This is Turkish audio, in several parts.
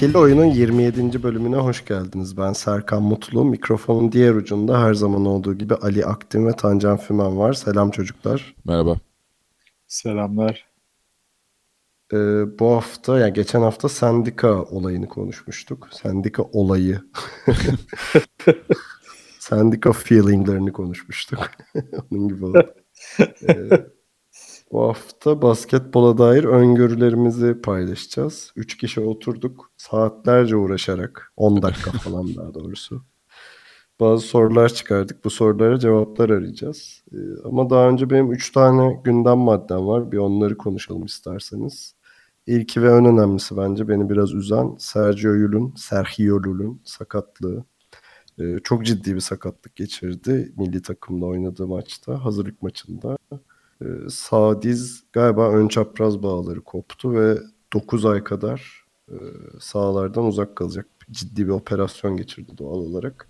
İkili Oyun'un 27. bölümüne hoş geldiniz. Ben Serkan Mutlu. Mikrofonun diğer ucunda her zaman olduğu gibi Ali Aktin ve Tancan Fümen var. Selam çocuklar. Merhaba. Selamlar. Ee, bu hafta, yani geçen hafta sendika olayını konuşmuştuk. Sendika olayı. sendika feelinglerini konuşmuştuk. Onun gibi oldu. Ee, bu hafta basketbola dair öngörülerimizi paylaşacağız. Üç kişi oturduk. Saatlerce uğraşarak. 10 dakika falan daha doğrusu. Bazı sorular çıkardık. Bu sorulara cevaplar arayacağız. Ee, ama daha önce benim üç tane gündem maddem var. Bir onları konuşalım isterseniz. İlki ve en önemlisi bence beni biraz üzen Sergio Yul'un, Sergio Llull'un sakatlığı. Ee, çok ciddi bir sakatlık geçirdi milli takımda oynadığı maçta, hazırlık maçında. Ee, sağ diz galiba ön çapraz bağları koptu ve 9 ay kadar e, sahalardan uzak kalacak. Ciddi bir operasyon geçirdi doğal olarak.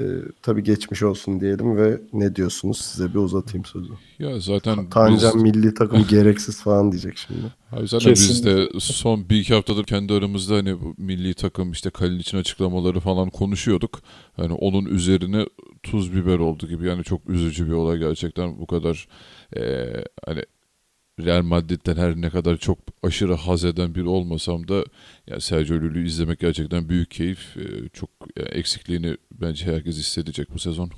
Ee, tabii geçmiş olsun diyelim ve ne diyorsunuz size bir uzatayım sözü. Ya zaten Tancan biz, milli takım gereksiz falan diyecek şimdi. abi zaten biz Kesinlikle. de son bir iki haftadır kendi aramızda hani bu milli takım işte Kalinic'in açıklamaları falan konuşuyorduk. Hani onun üzerine tuz biber oldu gibi yani çok üzücü bir olay gerçekten bu kadar eee, hani Real Madrid'den her ne kadar çok aşırı haz eden biri olmasam da yani Sergio Llull'ü izlemek gerçekten büyük keyif. Eee, çok yani eksikliğini bence herkes hissedecek bu sezon.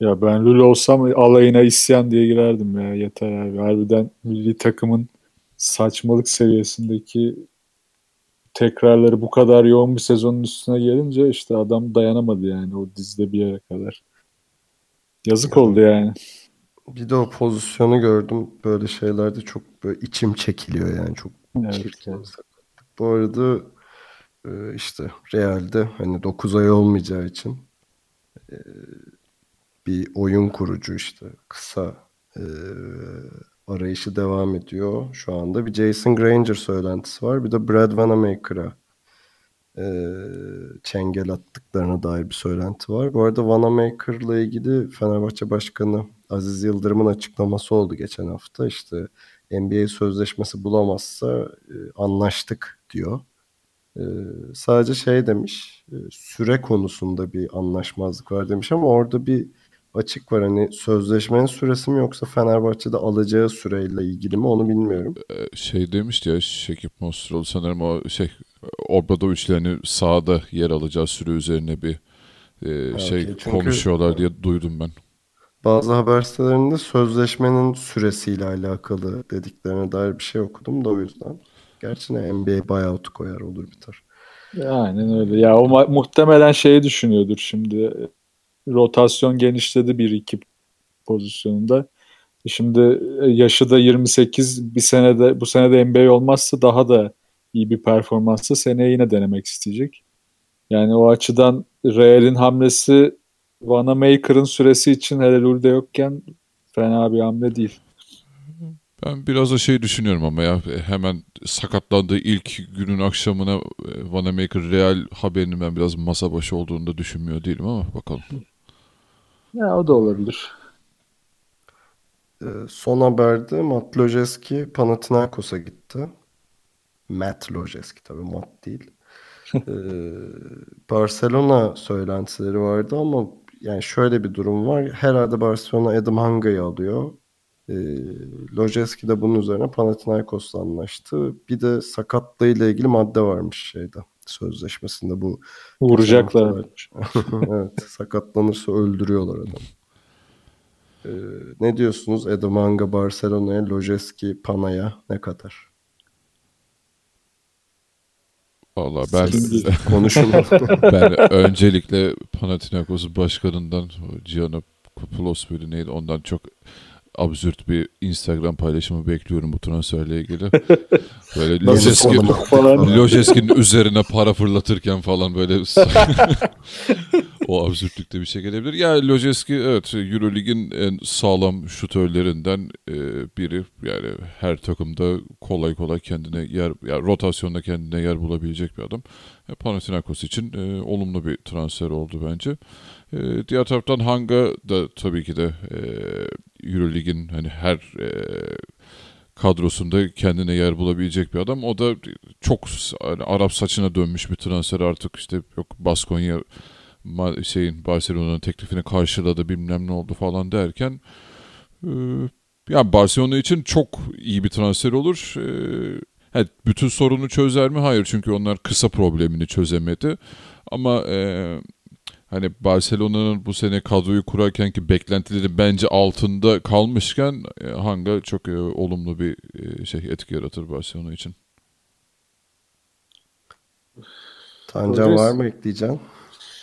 Ya ben Lul olsam alayına isyan diye girerdim ya yeter abi. Harbiden milli takımın saçmalık seviyesindeki tekrarları bu kadar yoğun bir sezonun üstüne gelince işte adam dayanamadı yani o dizide bir yere kadar. Yazık oldu yani. Bir de o pozisyonu gördüm. Böyle şeylerde çok böyle içim çekiliyor yani çok Evet, çirkin evet. Bu arada e, işte Real'de hani 9 ay olmayacağı için e, bir oyun kurucu işte kısa e, arayışı devam ediyor şu anda. Bir Jason Granger söylentisi var. Bir de Brad Wanamaker'a e, çengel attıklarına dair bir söylenti var. Bu arada Wanamaker'la ilgili Fenerbahçe Başkanı Aziz Yıldırım'ın açıklaması oldu geçen hafta. İşte NBA sözleşmesi bulamazsa e, anlaştık diyor. E, sadece şey demiş, e, süre konusunda bir anlaşmazlık var demiş ama orada bir açık var. Hani sözleşmenin süresi mi yoksa Fenerbahçe'de alacağı süreyle ilgili mi onu bilmiyorum. Şey demişti ya Şekip Mostrol sanırım o şey Obradoviç'lerini sahada yer alacağı süre üzerine bir e, şey okey. Çünkü- konuşuyorlar diye duydum ben. Bazı haber sitelerinde sözleşmenin süresiyle alakalı dediklerine dair bir şey okudum da o yüzden. Gerçi ne NBA buyout koyar olur biter. Aynen öyle. Ya o muhtemelen şeyi düşünüyordur şimdi. Rotasyon genişledi bir iki pozisyonunda. Şimdi e, yaşı da 28 bir senede bu senede NBA olmazsa daha da iyi bir performansla seneye yine denemek isteyecek. Yani o açıdan Real'in hamlesi Vanamaker'ın süresi için hele Lul'de yokken fena bir hamle değil. Ben biraz da şey düşünüyorum ama ya hemen sakatlandığı ilk günün akşamına e, Vanamaker Real haberinin ben biraz masa başı olduğunu da düşünmüyor değilim ama bakalım. Ya o da olabilir. Ee, son haberde Matt Lojeski Panathinaikos'a gitti. Matt Lojeski tabii Matt değil. Ee, Barcelona söylentileri vardı ama yani şöyle bir durum var. Herhalde Barcelona Adam Hanga'yı alıyor. Ee, Lojeski de bunun üzerine Panathinaikos'la anlaştı. Bir de sakatlığıyla ilgili madde varmış şeyde sözleşmesinde bu. Vuracaklar. evet, sakatlanırsa öldürüyorlar adamı. Ee, ne diyorsunuz Adam Hanga Barcelona'ya, Lojeski Pana'ya ne kadar? Valla ben konuşun. ben öncelikle Panathinaikos başkanından o Gianopoulos muydu neydi ondan çok absürt bir Instagram paylaşımı bekliyorum bu transferle ilgili. Böyle Nasıl Lojeski, sorun falan. Lojeski'nin üzerine para fırlatırken falan böyle o absürtlükte bir şey gelebilir. Ya Lojeski evet Eurolig'in en sağlam şutörlerinden e, biri. Yani her takımda kolay kolay kendine yer, yani rotasyonda kendine yer bulabilecek bir adam. E, Panathinaikos için e, olumlu bir transfer oldu bence. E, diğer taraftan Hanga da tabii ki de e, Eurolig'in hani her e, kadrosunda kendine yer bulabilecek bir adam. O da çok hani Arap saçına dönmüş bir transfer artık işte yok Baskonya şeyin Barcelona'nın teklifini karşıladı bilmem ne oldu falan derken e, yani Barcelona için çok iyi bir transfer olur. E, evet, bütün sorunu çözer mi? Hayır çünkü onlar kısa problemini çözemedi. Ama e, hani Barcelona'nın bu sene kadroyu kurarken ki beklentileri bence altında kalmışken e, Hanga çok e, olumlu bir e, şey etki yaratır Barcelona için. Tancan var mı ekleyeceğin?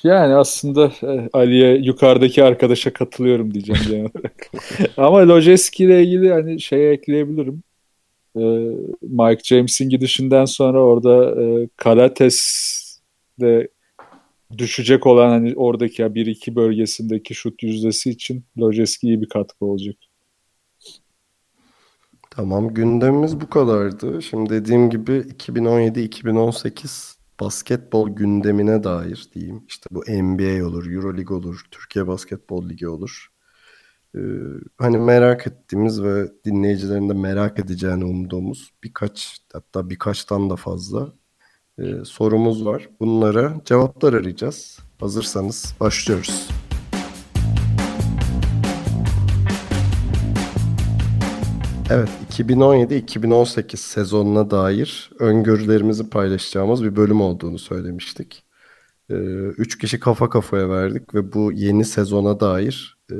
Yani aslında e, Ali'ye yukarıdaki arkadaşa katılıyorum diyeceğim genel olarak. Ama Lojeski ile ilgili hani şey ekleyebilirim. E, Mike James'in gidişinden sonra orada e, Kalates'de düşecek olan hani oradaki ya 1-2 bölgesindeki şut yüzdesi için Lojeski iyi bir katkı olacak. Tamam gündemimiz bu kadardı. Şimdi dediğim gibi 2017-2018 basketbol gündemine dair diyeyim. İşte bu NBA olur, Euroleague olur, Türkiye Basketbol Ligi olur. Ee, hani merak ettiğimiz ve dinleyicilerin de merak edeceğini umduğumuz birkaç hatta birkaçtan da fazla e, sorumuz var. Bunlara cevaplar arayacağız. Hazırsanız başlıyoruz. Evet, 2017-2018 sezonuna dair öngörülerimizi paylaşacağımız bir bölüm olduğunu söylemiştik. Ee, üç kişi kafa kafaya verdik ve bu yeni sezona dair e,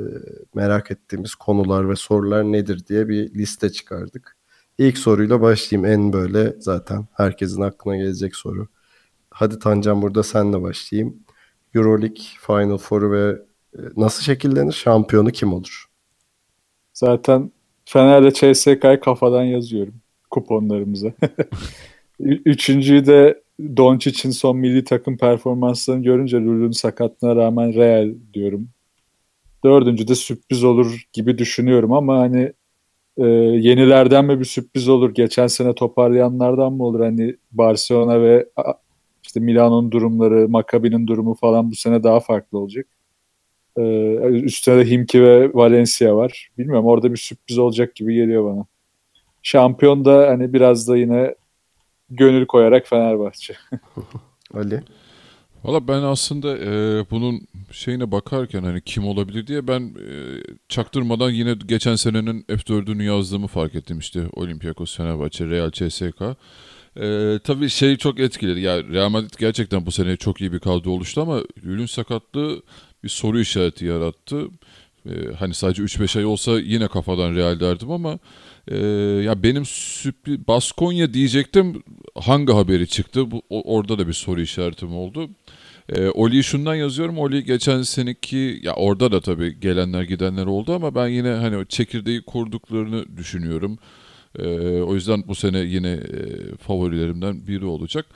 merak ettiğimiz konular ve sorular nedir diye bir liste çıkardık. İlk soruyla başlayayım. En böyle zaten herkesin aklına gelecek soru. Hadi Tancan burada senle başlayayım. Euroleague Final Four'u ve e, nasıl şekillenir? Şampiyonu kim olur? Zaten Fener'le CSK'yı kafadan yazıyorum kuponlarımıza. Üçüncüyü de Doncic'in son milli takım performanslarını görünce Lul'ün sakatlığına rağmen Real diyorum. Dördüncü de sürpriz olur gibi düşünüyorum ama hani e, yenilerden mi bir sürpriz olur? Geçen sene toparlayanlardan mı olur? Hani Barcelona ve işte Milano'nun durumları, Maccabi'nin durumu falan bu sene daha farklı olacak. Ee, üstüne de Himki ve Valencia var. Bilmiyorum orada bir sürpriz olacak gibi geliyor bana. Şampiyon da hani biraz da yine gönül koyarak Fenerbahçe. Ali? Valla ben aslında e, bunun şeyine bakarken hani kim olabilir diye ben e, çaktırmadan yine geçen senenin F4'ünü yazdığımı fark ettim işte Olympiakos, Fenerbahçe, Real, CSK. E, tabii şey çok etkiledi. Ya Real Madrid gerçekten bu sene çok iyi bir kadro oluştu ama Lül'ün sakatlığı bir soru işareti yarattı. E, hani sadece 3-5 ay olsa yine kafadan Real derdim ama e, ya benim sürpriz Baskonya diyecektim. Hangi haberi çıktı? Bu, orada da bir soru işaretim oldu. E, Oli'yi şundan yazıyorum. Oli geçen seneki ya orada da tabii gelenler gidenler oldu ama ben yine hani o çekirdeği kurduklarını düşünüyorum. E, o yüzden bu sene yine e, favorilerimden biri olacak.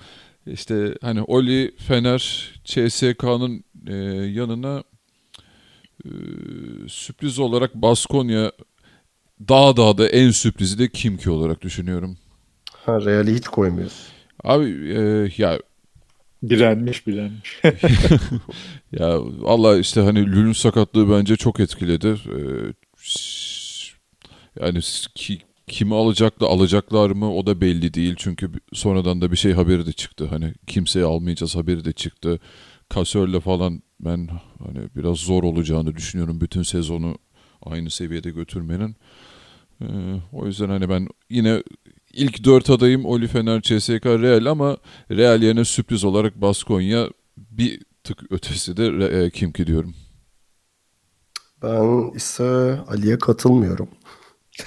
İşte hani Oli, Fener, CSK'nın e, yanına e, sürpriz olarak Baskonya daha daha da en sürprizi de Kimki olarak düşünüyorum. Ha, Real'i hiç koymuyoruz. Abi e, ya bilenmiş bilenmiş. Ya valla işte hani Lül'ün sakatlığı bence çok etkiledi. Ee, yani ki, kimi alacaklar alacaklar mı o da belli değil. Çünkü sonradan da bir şey haberi de çıktı. Hani kimseyi almayacağız haberi de çıktı. Kasörle falan ben hani biraz zor olacağını düşünüyorum bütün sezonu aynı seviyede götürmenin. Ee, o yüzden hani ben yine ilk dört adayım Oli Fener, CSK, Real ama Real yerine sürpriz olarak Baskonya bir tık ötesi de e, Kimki diyorum. Ben ise Ali'ye katılmıyorum.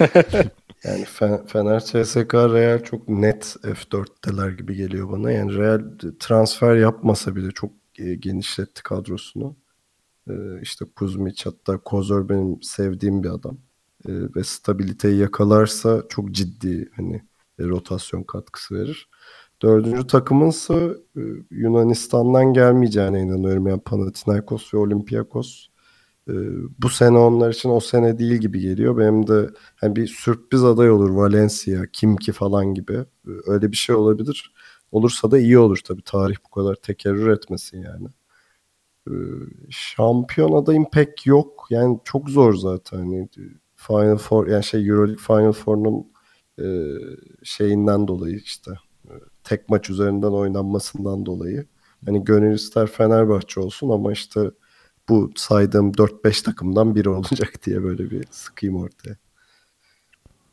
yani Fe- Fener, CSK, Real çok net F4'teler gibi geliyor bana. Yani Real transfer yapmasa bile çok genişletti kadrosunu. E, işte Kuzmic hatta Kozor benim sevdiğim bir adam. e, ve stabiliteyi yakalarsa çok ciddi hani e, rotasyon katkısı verir. Dördüncü takımınsa e, Yunanistan'dan gelmeyeceğine inanıyorum. Yani Panathinaikos ve Olympiakos. E, bu sene onlar için o sene değil gibi geliyor. Benim de hani bir sürpriz aday olur Valencia, Kimki falan gibi. E, öyle bir şey olabilir. Olursa da iyi olur tabii. Tarih bu kadar tekerrür etmesin yani. E, şampiyon adayım pek yok. Yani çok zor zaten. Hani Final Four yani şey EuroLeague Final Four'un e, şeyinden dolayı işte e, tek maç üzerinden oynanmasından dolayı. Hani gönül ister Fenerbahçe olsun ama işte bu saydığım 4-5 takımdan biri olacak diye böyle bir sıkayım ortaya.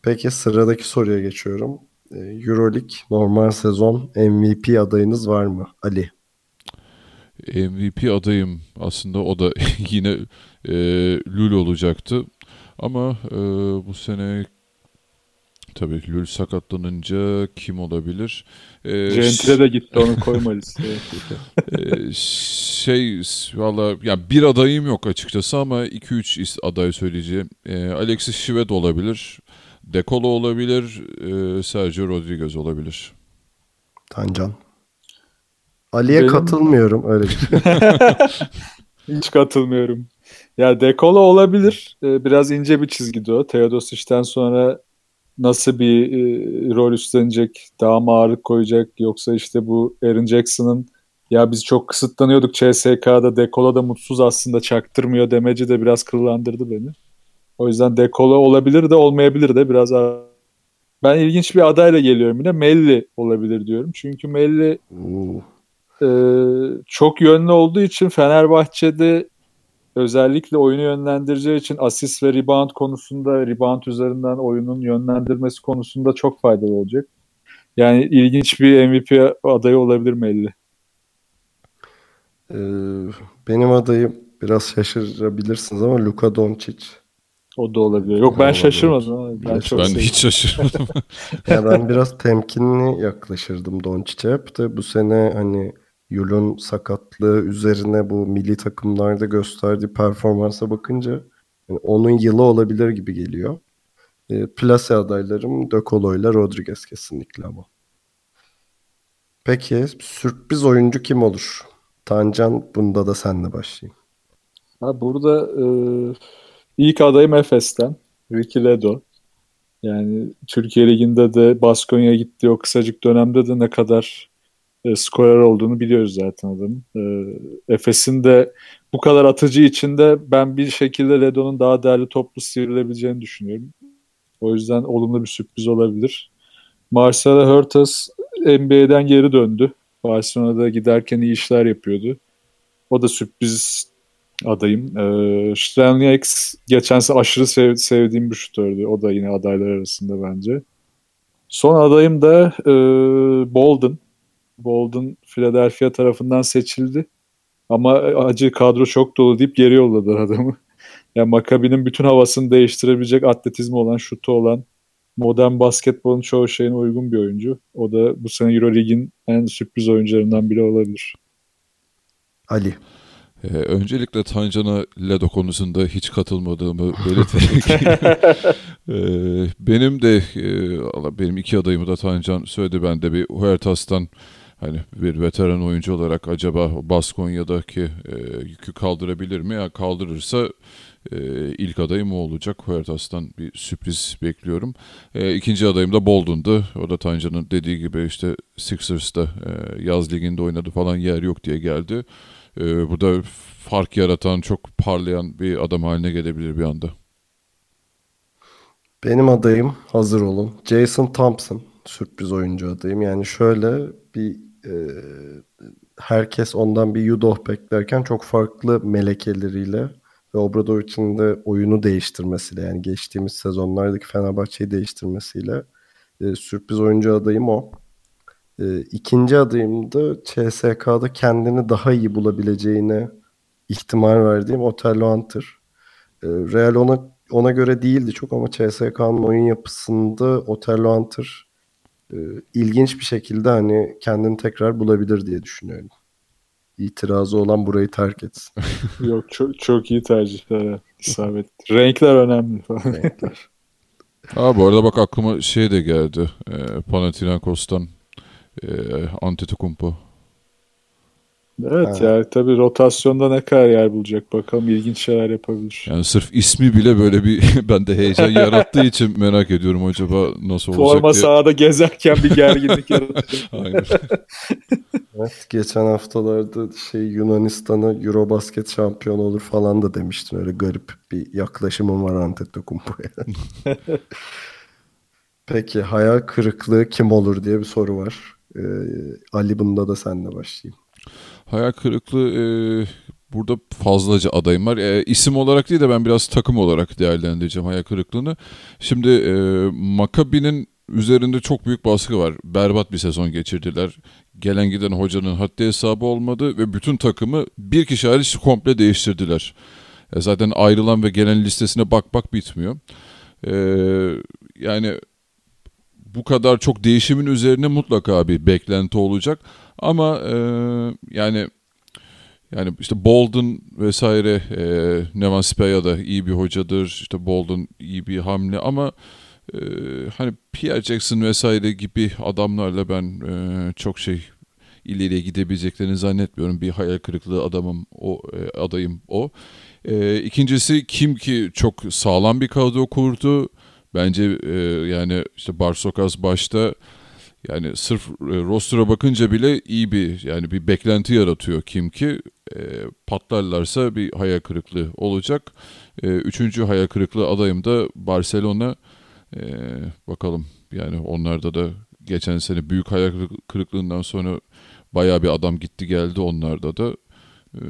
Peki sıradaki soruya geçiyorum. E, Euroleague normal sezon MVP adayınız var mı? Ali. MVP adayım aslında o da yine e, Lul olacaktı. Ama e, bu sene tabii Lul sakatlanınca kim olabilir? E, Gentile de gitti onu koyma listeye. e, şey valla ya bir adayım yok açıkçası ama 2-3 aday söyleyeceğim. E, Alexis Şivet olabilir. Dekolo olabilir. E, Sergio Rodriguez olabilir. Tancan. Ali'ye Benim... katılmıyorum öyle bir şey. Hiç katılmıyorum. Ya Dekolo olabilir. Ee, biraz ince bir çizgide o. Teodosic'ten sonra nasıl bir e, rol üstlenecek, daha mı ağırlık koyacak yoksa işte bu Aaron Jackson'ın ya biz çok kısıtlanıyorduk CSK'da Dekolo da mutsuz aslında çaktırmıyor demeci de biraz kırılandırdı beni. O yüzden Dekolo olabilir de olmayabilir de biraz ben ilginç bir adayla geliyorum yine. Melli olabilir diyorum. Çünkü Melli e, çok yönlü olduğu için Fenerbahçe'de özellikle oyunu yönlendireceği için asist ve rebound konusunda rebound üzerinden oyunun yönlendirmesi konusunda çok faydalı olacak. Yani ilginç bir MVP adayı olabilir Melli. Ee, benim adayım biraz şaşırabilirsiniz ama Luka Doncic. O da olabilir. Yok ben şaşırmadım. Ben, çok ben hiç şaşırmadım. ya ben biraz temkinli yaklaşırdım Doncic'e. Hep de bu sene hani Yul'un sakatlığı üzerine bu milli takımlarda gösterdiği performansa bakınca yani onun yılı olabilir gibi geliyor. E, plase adaylarım De Colo ile Rodriguez kesinlikle ama. Peki sürpriz oyuncu kim olur? Tancan bunda da senle başlayayım. Ha, burada e, ilk adayım Efes'ten. Ricky Ledo. Yani Türkiye Ligi'nde de Baskonya'ya gittiği o kısacık dönemde de ne kadar e, skorer olduğunu biliyoruz zaten adamın. E, Efes'in de bu kadar atıcı içinde ben bir şekilde Ledo'nun daha değerli toplu sivrilebileceğini düşünüyorum. O yüzden olumlu bir sürpriz olabilir. Marcelo Hurtas NBA'den geri döndü. Barcelona'da giderken iyi işler yapıyordu. O da sürpriz adayım. E, Strelnieks geçen sene aşırı sev, sevdiğim bir şutördü. O da yine adaylar arasında bence. Son adayım da e, Bolden. Bolden Philadelphia tarafından seçildi. Ama acı kadro çok dolu deyip geri yolladılar adamı. Yani Maccabi'nin bütün havasını değiştirebilecek atletizmi olan, şutu olan, modern basketbolun çoğu şeyine uygun bir oyuncu. O da bu sene Euroleague'in en sürpriz oyuncularından biri olabilir. Ali. Ee, öncelikle Tancan'a Ledo konusunda hiç katılmadığımı belirterek ee, benim de e, benim iki adayımı da Tancan söyledi ben de bir Huertas'tan hani bir veteran oyuncu olarak acaba Baskonya'daki e, yükü kaldırabilir mi? Ya kaldırırsa e, ilk adayım o olacak. Huertas'tan bir sürpriz bekliyorum. E, ikinci adayım da Bolden'dı. O da Tancan'ın dediği gibi işte Sixers'ta e, yaz liginde oynadı falan yer yok diye geldi. E, burada fark yaratan, çok parlayan bir adam haline gelebilir bir anda. Benim adayım hazır olun. Jason Thompson sürpriz oyuncu adayım. Yani şöyle bir e, herkes ondan bir Yudoh beklerken çok farklı melekeleriyle ve Obradovic'in de oyunu değiştirmesiyle yani geçtiğimiz sezonlardaki Fenerbahçe'yi değiştirmesiyle e, sürpriz oyuncu adayım o. E, ikinci adayım da CSK'da kendini daha iyi bulabileceğine ihtimal verdiğim Otello Hunter. E, Real ona ona göre değildi çok ama CSK'nın oyun yapısında Otello Hunter e, ilginç bir şekilde hani kendini tekrar bulabilir diye düşünüyorum. İtirazı olan burayı terk etsin. Yok çok çok iyi tercih. İsabet. Renkler önemli falan. Renkler. Ha bu arada bak aklıma şey de geldi. E, Panathinaikos'tan e, Antetokounmpo. Evet ya tabii rotasyonda ne kadar yer bulacak bakalım ilginç şeyler yapabilir. Yani sırf ismi bile böyle bir bende heyecan yarattığı için merak ediyorum acaba nasıl olacak Forma diye. sahada gezerken bir gerginlik yaratacak. Aynen. Evet, geçen haftalarda şey Yunanistan'a Eurobasket şampiyon olur falan da demiştin. Öyle garip bir yaklaşımım var Antetokounmpo'ya. Peki hayal kırıklığı kim olur diye bir soru var. Ee, Ali bunda da senle başlayayım. Hayal kırıklığı e, burada fazlaca adayım var. E, isim olarak değil de ben biraz takım olarak değerlendireceğim hayal kırıklığını. Şimdi e, Maccabi'nin üzerinde çok büyük baskı var. Berbat bir sezon geçirdiler. Gelen giden hocanın haddi hesabı olmadı ve bütün takımı bir kişi hariç komple değiştirdiler. E, zaten ayrılan ve gelen listesine bak bak bitmiyor. E, yani bu kadar çok değişimin üzerine mutlaka bir beklenti olacak. Ama e, yani yani işte Bolden vesaire e, Nevan Spaya da iyi bir hocadır. İşte Bolden iyi bir hamle ama e, hani Pierre Jackson vesaire gibi adamlarla ben e, çok şey ileriye gidebileceklerini zannetmiyorum. Bir hayal kırıklığı adamım o e, adayım o. E, ikincisi kim ki çok sağlam bir kadro kurdu. Bence e, yani işte Barsokas başta yani sırf e, roster'a bakınca bile iyi bir yani bir beklenti yaratıyor kim ki e, patlarlarsa bir hayal kırıklığı olacak. E, üçüncü hayal kırıklığı adayım da Barcelona. E, bakalım yani onlarda da geçen sene büyük hayal kırıklığından sonra bayağı bir adam gitti geldi onlarda da. E,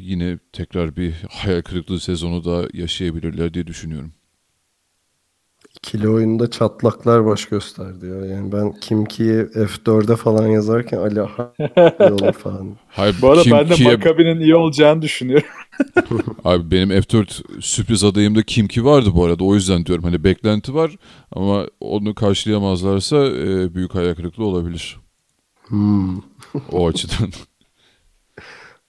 yine tekrar bir hayal kırıklığı sezonu da yaşayabilirler diye düşünüyorum. İkili oyunda çatlaklar baş gösterdi ya. Yani ben Kimki'yi F4'e falan yazarken Ali olur falan. Hayır, Bu arada Kim ben de Ki'ye- Maccabi'nin iyi olacağını düşünüyorum. Abi benim F4 sürpriz adayımda kim ki vardı bu arada. O yüzden diyorum hani beklenti var ama onu karşılayamazlarsa e, büyük hayal kırıklığı olabilir. Hmm. O açıdan.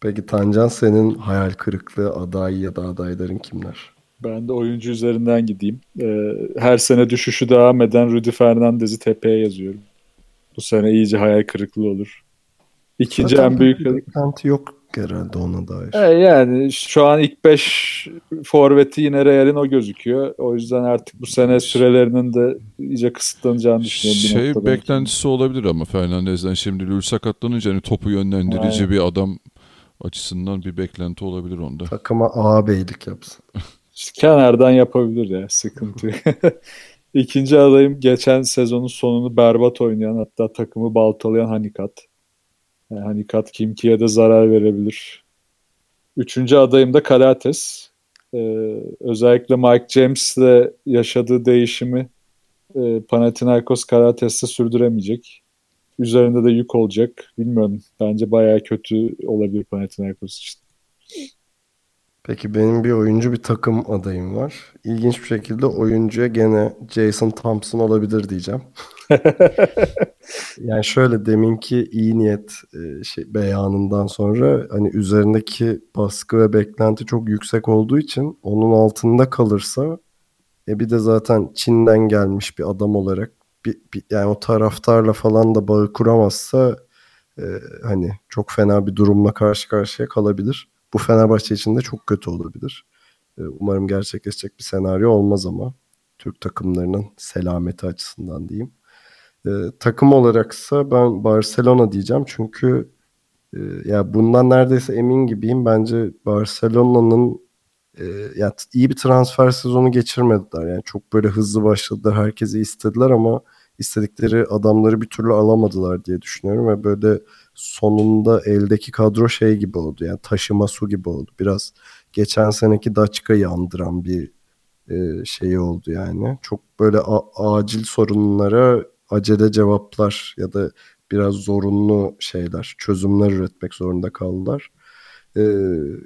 Peki Tancan senin hayal kırıklığı aday ya da adayların kimler? Ben de oyuncu üzerinden gideyim. Ee, her sene düşüşü devam eden Rudy Fernandez'i tepeye yazıyorum. Bu sene iyice hayal kırıklığı olur. İkinci Zaten en büyük... beklenti yok herhalde ona dair. E, yani şu an ilk 5 forveti yine Real'in o gözüküyor. O yüzden artık bu sene sürelerinin de iyice kısıtlanacağını düşünüyorum. şey beklentisi olabilir ama Fernandez'den şimdi Lül sakatlanınca hani topu yönlendirici Aynen. bir adam açısından bir beklenti olabilir onda. Takıma ağabeylik yapsın. Kenardan yapabilir ya sıkıntı. İkinci adayım geçen sezonun sonunu berbat oynayan hatta takımı baltalayan Hanikat. Yani Hanikat Kimki'ye de zarar verebilir. Üçüncü adayım da Karates. Ee, özellikle Mike James'le yaşadığı değişimi e, Panathinaikos Karates'te sürdüremeyecek. Üzerinde de yük olacak. Bilmiyorum. Bence bayağı kötü olabilir Panathinaikos için. Peki benim bir oyuncu bir takım adayım var. İlginç bir şekilde oyuncuya gene Jason Thompson olabilir diyeceğim. yani şöyle deminki iyi niyet e, şey, beyanından sonra hani üzerindeki baskı ve beklenti çok yüksek olduğu için onun altında kalırsa e bir de zaten Çin'den gelmiş bir adam olarak bir, bir- yani o taraftarla falan da bağı kuramazsa e, hani çok fena bir durumla karşı karşıya kalabilir. Bu Fenerbahçe için de çok kötü olabilir. E, Umarım gerçekleşecek bir senaryo olmaz ama Türk takımlarının selameti açısından diyeyim. E, takım olaraksa ben Barcelona diyeceğim çünkü e, ya bundan neredeyse emin gibiyim. Bence Barcelona'nın e, ya iyi bir transfer sezonu geçirmediler. Yani çok böyle hızlı başladılar. Herkesi istediler ama istedikleri adamları bir türlü alamadılar diye düşünüyorum ve böyle sonunda eldeki kadro şey gibi oldu. Yani taşıma su gibi oldu. Biraz geçen seneki Daçka'yı andıran bir e, şey oldu yani. Çok böyle acil sorunlara acele cevaplar ya da biraz zorunlu şeyler, çözümler üretmek zorunda kaldılar. Ee,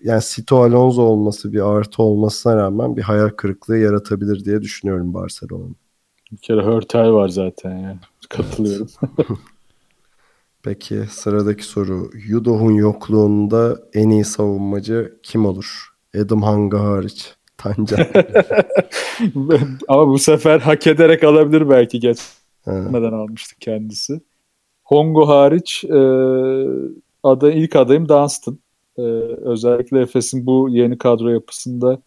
yani Sito Alonso olması bir artı olmasına rağmen bir hayal kırıklığı yaratabilir diye düşünüyorum Barcelona'nın. Bir kere Hörtel var zaten ya. Katılıyorum. Peki sıradaki soru. Yudoh'un yokluğunda en iyi savunmacı kim olur? Adam Hanga hariç. Tancan. Ama bu sefer hak ederek alabilir belki geç. Neden almıştık kendisi. Hongo hariç e, aday, ilk adayım Dunstan. E, özellikle Efes'in bu yeni kadro yapısında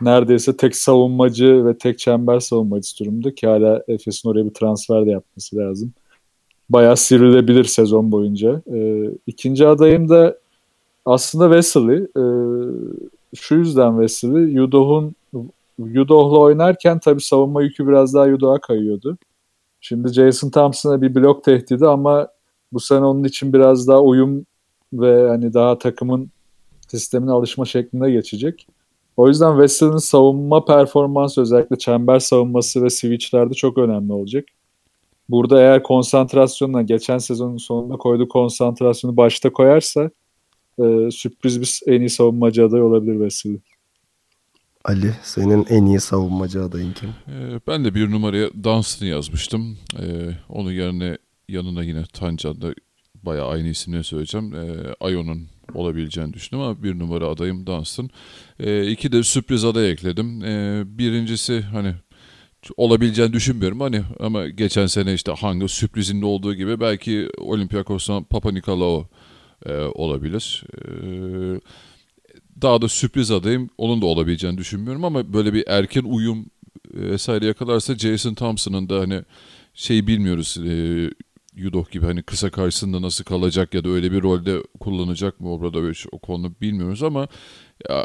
neredeyse tek savunmacı ve tek çember savunmacısı durumda ki hala Efes'in oraya bir transfer de yapması lazım. Bayağı sivrilebilir sezon boyunca. E, ikinci adayım da aslında Wesley. E, şu yüzden Wesley. Yudoh'un Yudoh'la oynarken tabii savunma yükü biraz daha Yudoh'a kayıyordu. Şimdi Jason Thompson'a bir blok tehdidi ama bu sene onun için biraz daha uyum ve hani daha takımın sistemine alışma şeklinde geçecek. O yüzden Wesley'nin savunma performansı özellikle çember savunması ve switchlerde çok önemli olacak. Burada eğer konsantrasyonla geçen sezonun sonunda koyduğu konsantrasyonu başta koyarsa e, sürpriz bir en iyi savunmacı adayı olabilir Wesley. Ali senin en iyi savunmacı adayın kim? Ee, ben de bir numaraya Dunstan yazmıştım. Ee, onun yerine yanına yine Tancan'da bayağı aynı isimle söyleyeceğim. Ee, Ayon'un olabileceğini düşündüm ama bir numara adayım Dunstan. Ee, iki de sürpriz aday ekledim. Ee, birincisi hani olabileceğini düşünmüyorum hani ama geçen sene işte hangi sürprizinde olduğu gibi belki Olympiakos'tan Papa Nikolaou e, olabilir. E, daha da sürpriz adayım onun da olabileceğini düşünmüyorum ama böyle bir erken uyum e, vesaire yakalarsa Jason Thompson'ın da hani şey bilmiyoruz e, Yudoh gibi hani kısa karşısında nasıl kalacak ya da öyle bir rolde kullanacak mı böyle o konu bilmiyoruz ama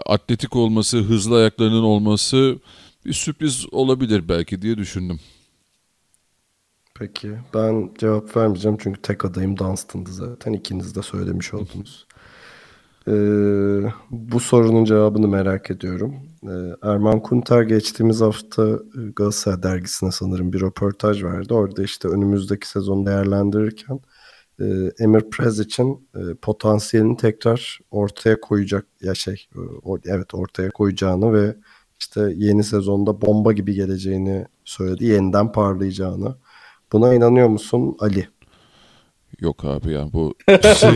atletik olması, hızlı ayaklarının olması bir sürpriz olabilir belki diye düşündüm. Peki ben cevap vermeyeceğim çünkü tek adayım Dunstan'dı zaten. İkiniz de söylemiş oldunuz. Ee, bu sorunun cevabını merak ediyorum. Ee, Erman Kunter geçtiğimiz hafta Galatasaray dergisine sanırım bir röportaj verdi. Orada işte önümüzdeki sezonu değerlendirirken e, Emir Prez için e, potansiyelini tekrar ortaya koyacak ya şey e, o, evet ortaya koyacağını ve işte yeni sezonda bomba gibi geleceğini söyledi. Yeniden parlayacağını. Buna inanıyor musun Ali? Yok abi yani bu şey,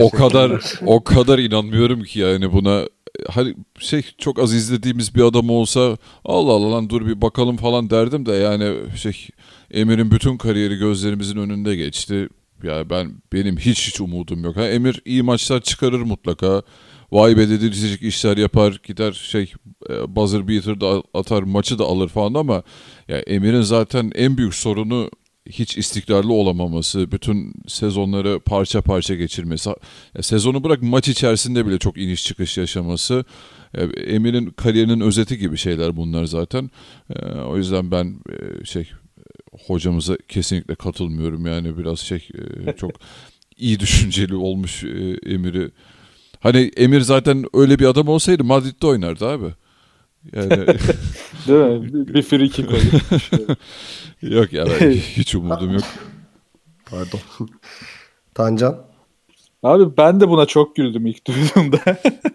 o kadar o kadar inanmıyorum ki yani buna hani şey çok az izlediğimiz bir adam olsa Allah Allah lan dur bir bakalım falan derdim de yani şey Emir'in bütün kariyeri gözlerimizin önünde geçti. Yani ben benim hiç hiç umudum yok. Ha, Emir iyi maçlar çıkarır mutlaka. Vay be dedirtecek işler yapar gider şey buzzer beater da atar maçı da alır falan ama ya Emir'in zaten en büyük sorunu hiç istikrarlı olamaması, bütün sezonları parça parça geçirmesi, ya sezonu bırak maç içerisinde bile çok iniş çıkış yaşaması. Emir'in kariyerinin özeti gibi şeyler bunlar zaten. O yüzden ben şey hocamıza kesinlikle katılmıyorum yani biraz şey çok iyi düşünceli olmuş Emir'i. Hani Emir zaten öyle bir adam olsaydı Madrid'de oynardı abi. Yani Değil mi? Bir free kick yok ya ben hiç umudum yok. Pardon. Tancan? Abi ben de buna çok güldüm ilk duyduğumda.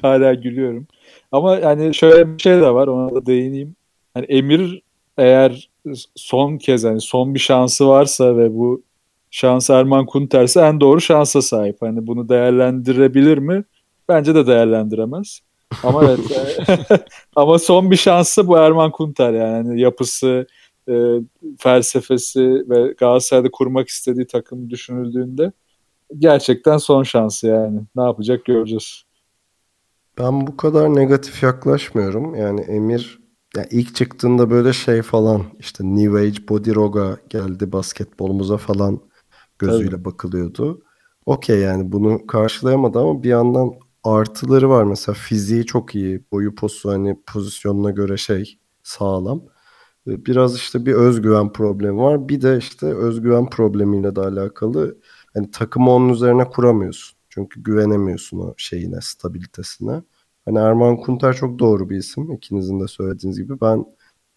Hala gülüyorum. Ama yani şöyle bir şey de var ona da değineyim. Hani Emir eğer son kez hani son bir şansı varsa ve bu şans Erman Kunter'se en doğru şansa sahip. Hani bunu değerlendirebilir mi? Bence de değerlendiremez. Ama evet. ama son bir şansı bu Erman Kunter yani yapısı, e, felsefesi ve Galatasaray'da kurmak istediği takım düşünüldüğünde gerçekten son şansı yani. Ne yapacak göreceğiz. Ben bu kadar negatif yaklaşmıyorum. Yani Emir yani ilk çıktığında böyle şey falan işte New Age Bodiroga geldi basketbolumuza falan gözüyle Tabii. bakılıyordu. Okey yani bunu karşılayamadı ama bir yandan artıları var mesela fiziği çok iyi. Boyu posu hani pozisyonuna göre şey sağlam. Biraz işte bir özgüven problemi var. Bir de işte özgüven problemiyle de alakalı hani takımı onun üzerine kuramıyorsun. Çünkü güvenemiyorsun o şeyine, stabilitesine. Hani Erman Kunter çok doğru bir isim. İkinizin de söylediğiniz gibi. Ben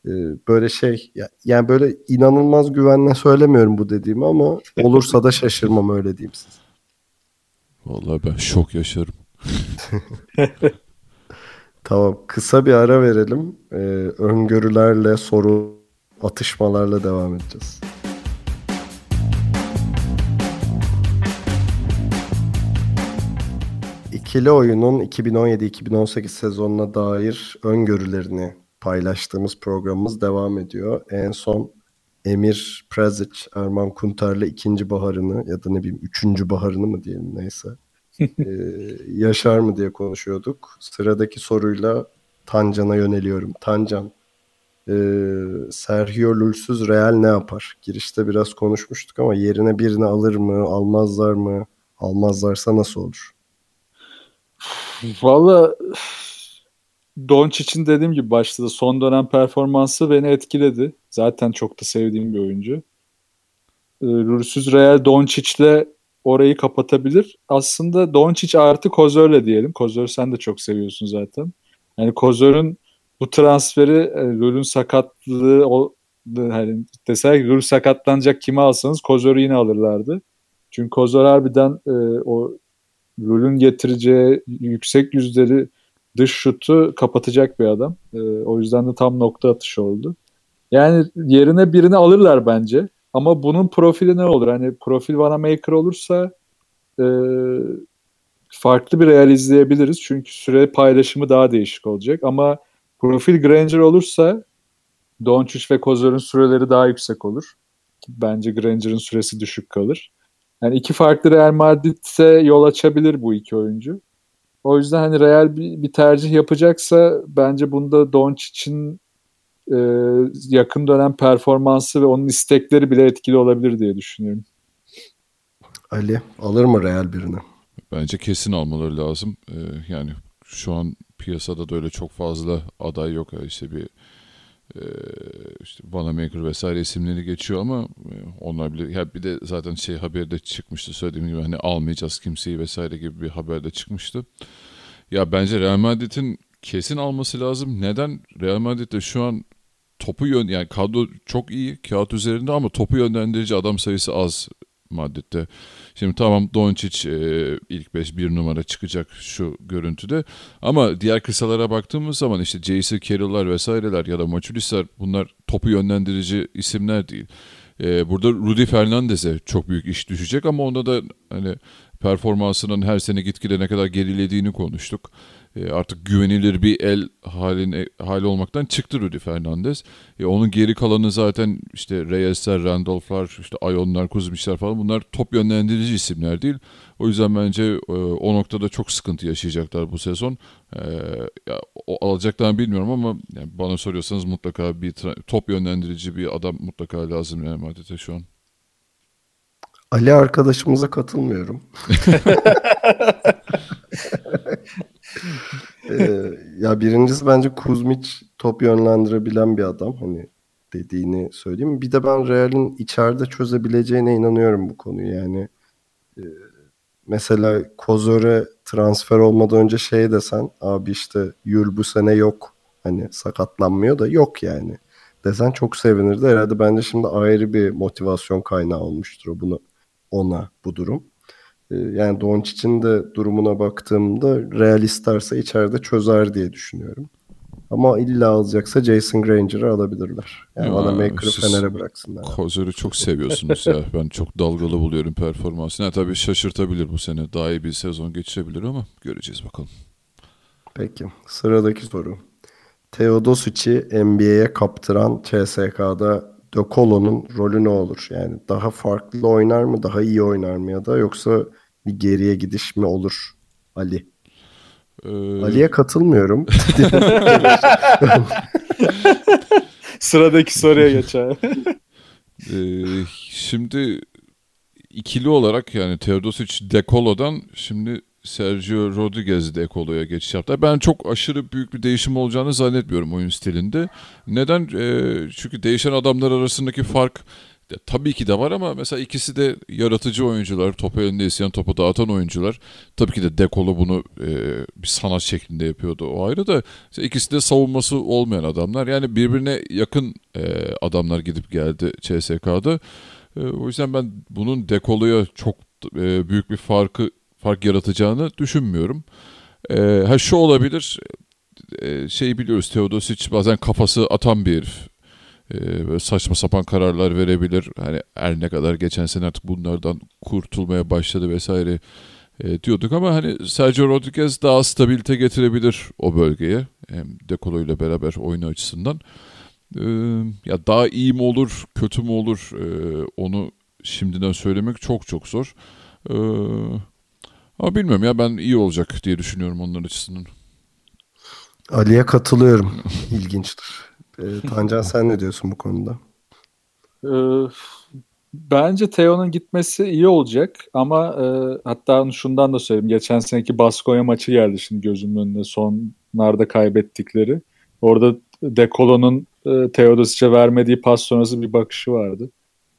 e, böyle şey yani böyle inanılmaz güvenle söylemiyorum bu dediğimi ama olursa da şaşırmam öyle diyeyim size. Vallahi ben şok yaşarım. tamam kısa bir ara verelim. Ee, öngörülerle soru atışmalarla devam edeceğiz. ikili oyunun 2017-2018 sezonuna dair öngörülerini paylaştığımız programımız devam ediyor. En son Emir Prezic, Erman Kunter'le ikinci baharını ya da ne bileyim üçüncü baharını mı diyelim neyse ee, yaşar mı diye konuşuyorduk. Sıradaki soruyla Tancan'a yöneliyorum. Tancan, e, Sergio Lulsuz Real ne yapar? Girişte biraz konuşmuştuk ama yerine birini alır mı, almazlar mı? Almazlarsa nasıl olur? Valla Doncic'in dediğim gibi başta da son dönem performansı beni etkiledi. Zaten çok da sevdiğim bir oyuncu. Ee, Rürsüz Real Doncic'le orayı kapatabilir. Aslında Doncic artı Kozör'le diyelim. Kozör sen de çok seviyorsun zaten. Yani Kozör'ün bu transferi Lul'ün sakatlığı o hani deseler ki Lul sakatlanacak kimi alsanız Kozör'ü yine alırlardı. Çünkü Kozör harbiden e, o Lul'ün getireceği yüksek yüzleri dış şutu kapatacak bir adam. E, o yüzden de tam nokta atışı oldu. Yani yerine birini alırlar bence. Ama bunun profili ne olur? Hani profil Vanamaker olursa e, farklı bir real izleyebiliriz. Çünkü süre paylaşımı daha değişik olacak. Ama profil Granger olursa Doncic ve Kozor'un süreleri daha yüksek olur. Bence Granger'ın süresi düşük kalır. Yani iki farklı Real Madrid'se yol açabilir bu iki oyuncu. O yüzden hani Real bir, bir tercih yapacaksa bence bunda Doncic'in e, yakın dönem performansı ve onun istekleri bile etkili olabilir diye düşünüyorum. Ali alır mı Real birini? Bence kesin almaları lazım. Ee, yani şu an piyasada da öyle çok fazla aday yok. İşte bir e, işte Vanamaker vesaire isimleri geçiyor ama e, onlar bile ya bir de zaten şey haberde çıkmıştı söylediğim gibi hani almayacağız kimseyi vesaire gibi bir haberde çıkmıştı. Ya bence Real Madrid'in kesin alması lazım. Neden? Real Madrid'de şu an topu yön yani kadro çok iyi kağıt üzerinde ama topu yönlendirici adam sayısı az Madrid'de. Şimdi tamam Doncic e, ilk 5 bir numara çıkacak şu görüntüde. Ama diğer kısalara baktığımız zaman işte J.C. Carroll'lar vesaireler ya da Maçulisler bunlar topu yönlendirici isimler değil. E, burada Rudy Fernandez'e çok büyük iş düşecek ama onda da hani performansının her sene gitgide ne kadar gerilediğini konuştuk. E, artık güvenilir bir el haline hali olmaktan çıktı Rudy Fernandez. E, onun geri kalanı zaten işte Reyes'ler, Randolph'lar, işte Ayonlar, Kuzmiçler falan bunlar top yönlendirici isimler değil. O yüzden bence e, o noktada çok sıkıntı yaşayacaklar bu sezon. E, ya, o alacaklarını bilmiyorum ama yani bana soruyorsanız mutlaka bir top yönlendirici bir adam mutlaka lazım Real Madrid'e şu an. Ali arkadaşımıza katılmıyorum. ee, ya birincisi bence Kuzmic top yönlendirebilen bir adam. Hani dediğini söyleyeyim. Bir de ben Real'in içeride çözebileceğine inanıyorum bu konuyu. Yani e, mesela Kozör'e transfer olmadan önce şey desen abi işte Yul bu sene yok. Hani sakatlanmıyor da yok yani. Desen çok sevinirdi. Herhalde bence şimdi ayrı bir motivasyon kaynağı olmuştur o bunu ona bu durum. Ee, yani Doncic'in de durumuna baktığımda Real isterse içeride çözer diye düşünüyorum. Ama illa alacaksa Jason Granger'ı alabilirler. Yani bana Maker'ı Fener'e bıraksınlar. Kozer'i çok seviyorsunuz ya. Ben çok dalgalı buluyorum performansını. Yani tabii şaşırtabilir bu sene. Daha iyi bir sezon geçirebilir ama göreceğiz bakalım. Peki. Sıradaki soru. Teodosic'i NBA'ye kaptıran CSK'da De Colo'nun rolü ne olur? Yani daha farklı oynar mı, daha iyi oynar mı ya da yoksa bir geriye gidiş mi olur Ali? Ee... Ali'ye katılmıyorum. Sıradaki soruya geç abi. ee, şimdi ikili olarak yani Teodosic Dekolo'dan şimdi Sergio Rodriguez de Ekolo'ya geçiş yaptı. Ben çok aşırı büyük bir değişim olacağını zannetmiyorum oyun stilinde. Neden? E, çünkü değişen adamlar arasındaki fark tabii ki de var ama mesela ikisi de yaratıcı oyuncular, topu elinde isteyen topu dağıtan oyuncular. Tabii ki de Dekolo bunu e, bir sanat şeklinde yapıyordu o ayrı da işte ikisi de savunması olmayan adamlar. Yani birbirine yakın e, adamlar gidip geldi CSK'da. E, o yüzden ben bunun Dekolo'ya çok e, büyük bir farkı fark yaratacağını düşünmüyorum. E, ha şu olabilir, e, şey biliyoruz Teodosic bazen kafası atan bir herif. E, böyle saçma sapan kararlar verebilir. Hani her ne kadar geçen sene artık bunlardan kurtulmaya başladı vesaire e, diyorduk ama hani Sergio Rodriguez daha stabilite getirebilir o bölgeye. Hem Dekolo ile beraber oyunu açısından. E, ya daha iyi mi olur, kötü mü olur e, onu şimdiden söylemek çok çok zor. E, ama bilmiyorum ya ben iyi olacak diye düşünüyorum onların açısından. Ali'ye katılıyorum. İlginçtir. E, Tancan sen ne diyorsun bu konuda? Ee, bence Theo'nun gitmesi iyi olacak ama e, hatta şundan da söyleyeyim. Geçen seneki Baskonya maçı geldi şimdi gözümün önüne sonlarda kaybettikleri. Orada Dekolo'nun e, Teodosic'e vermediği pas sonrası bir bakışı vardı.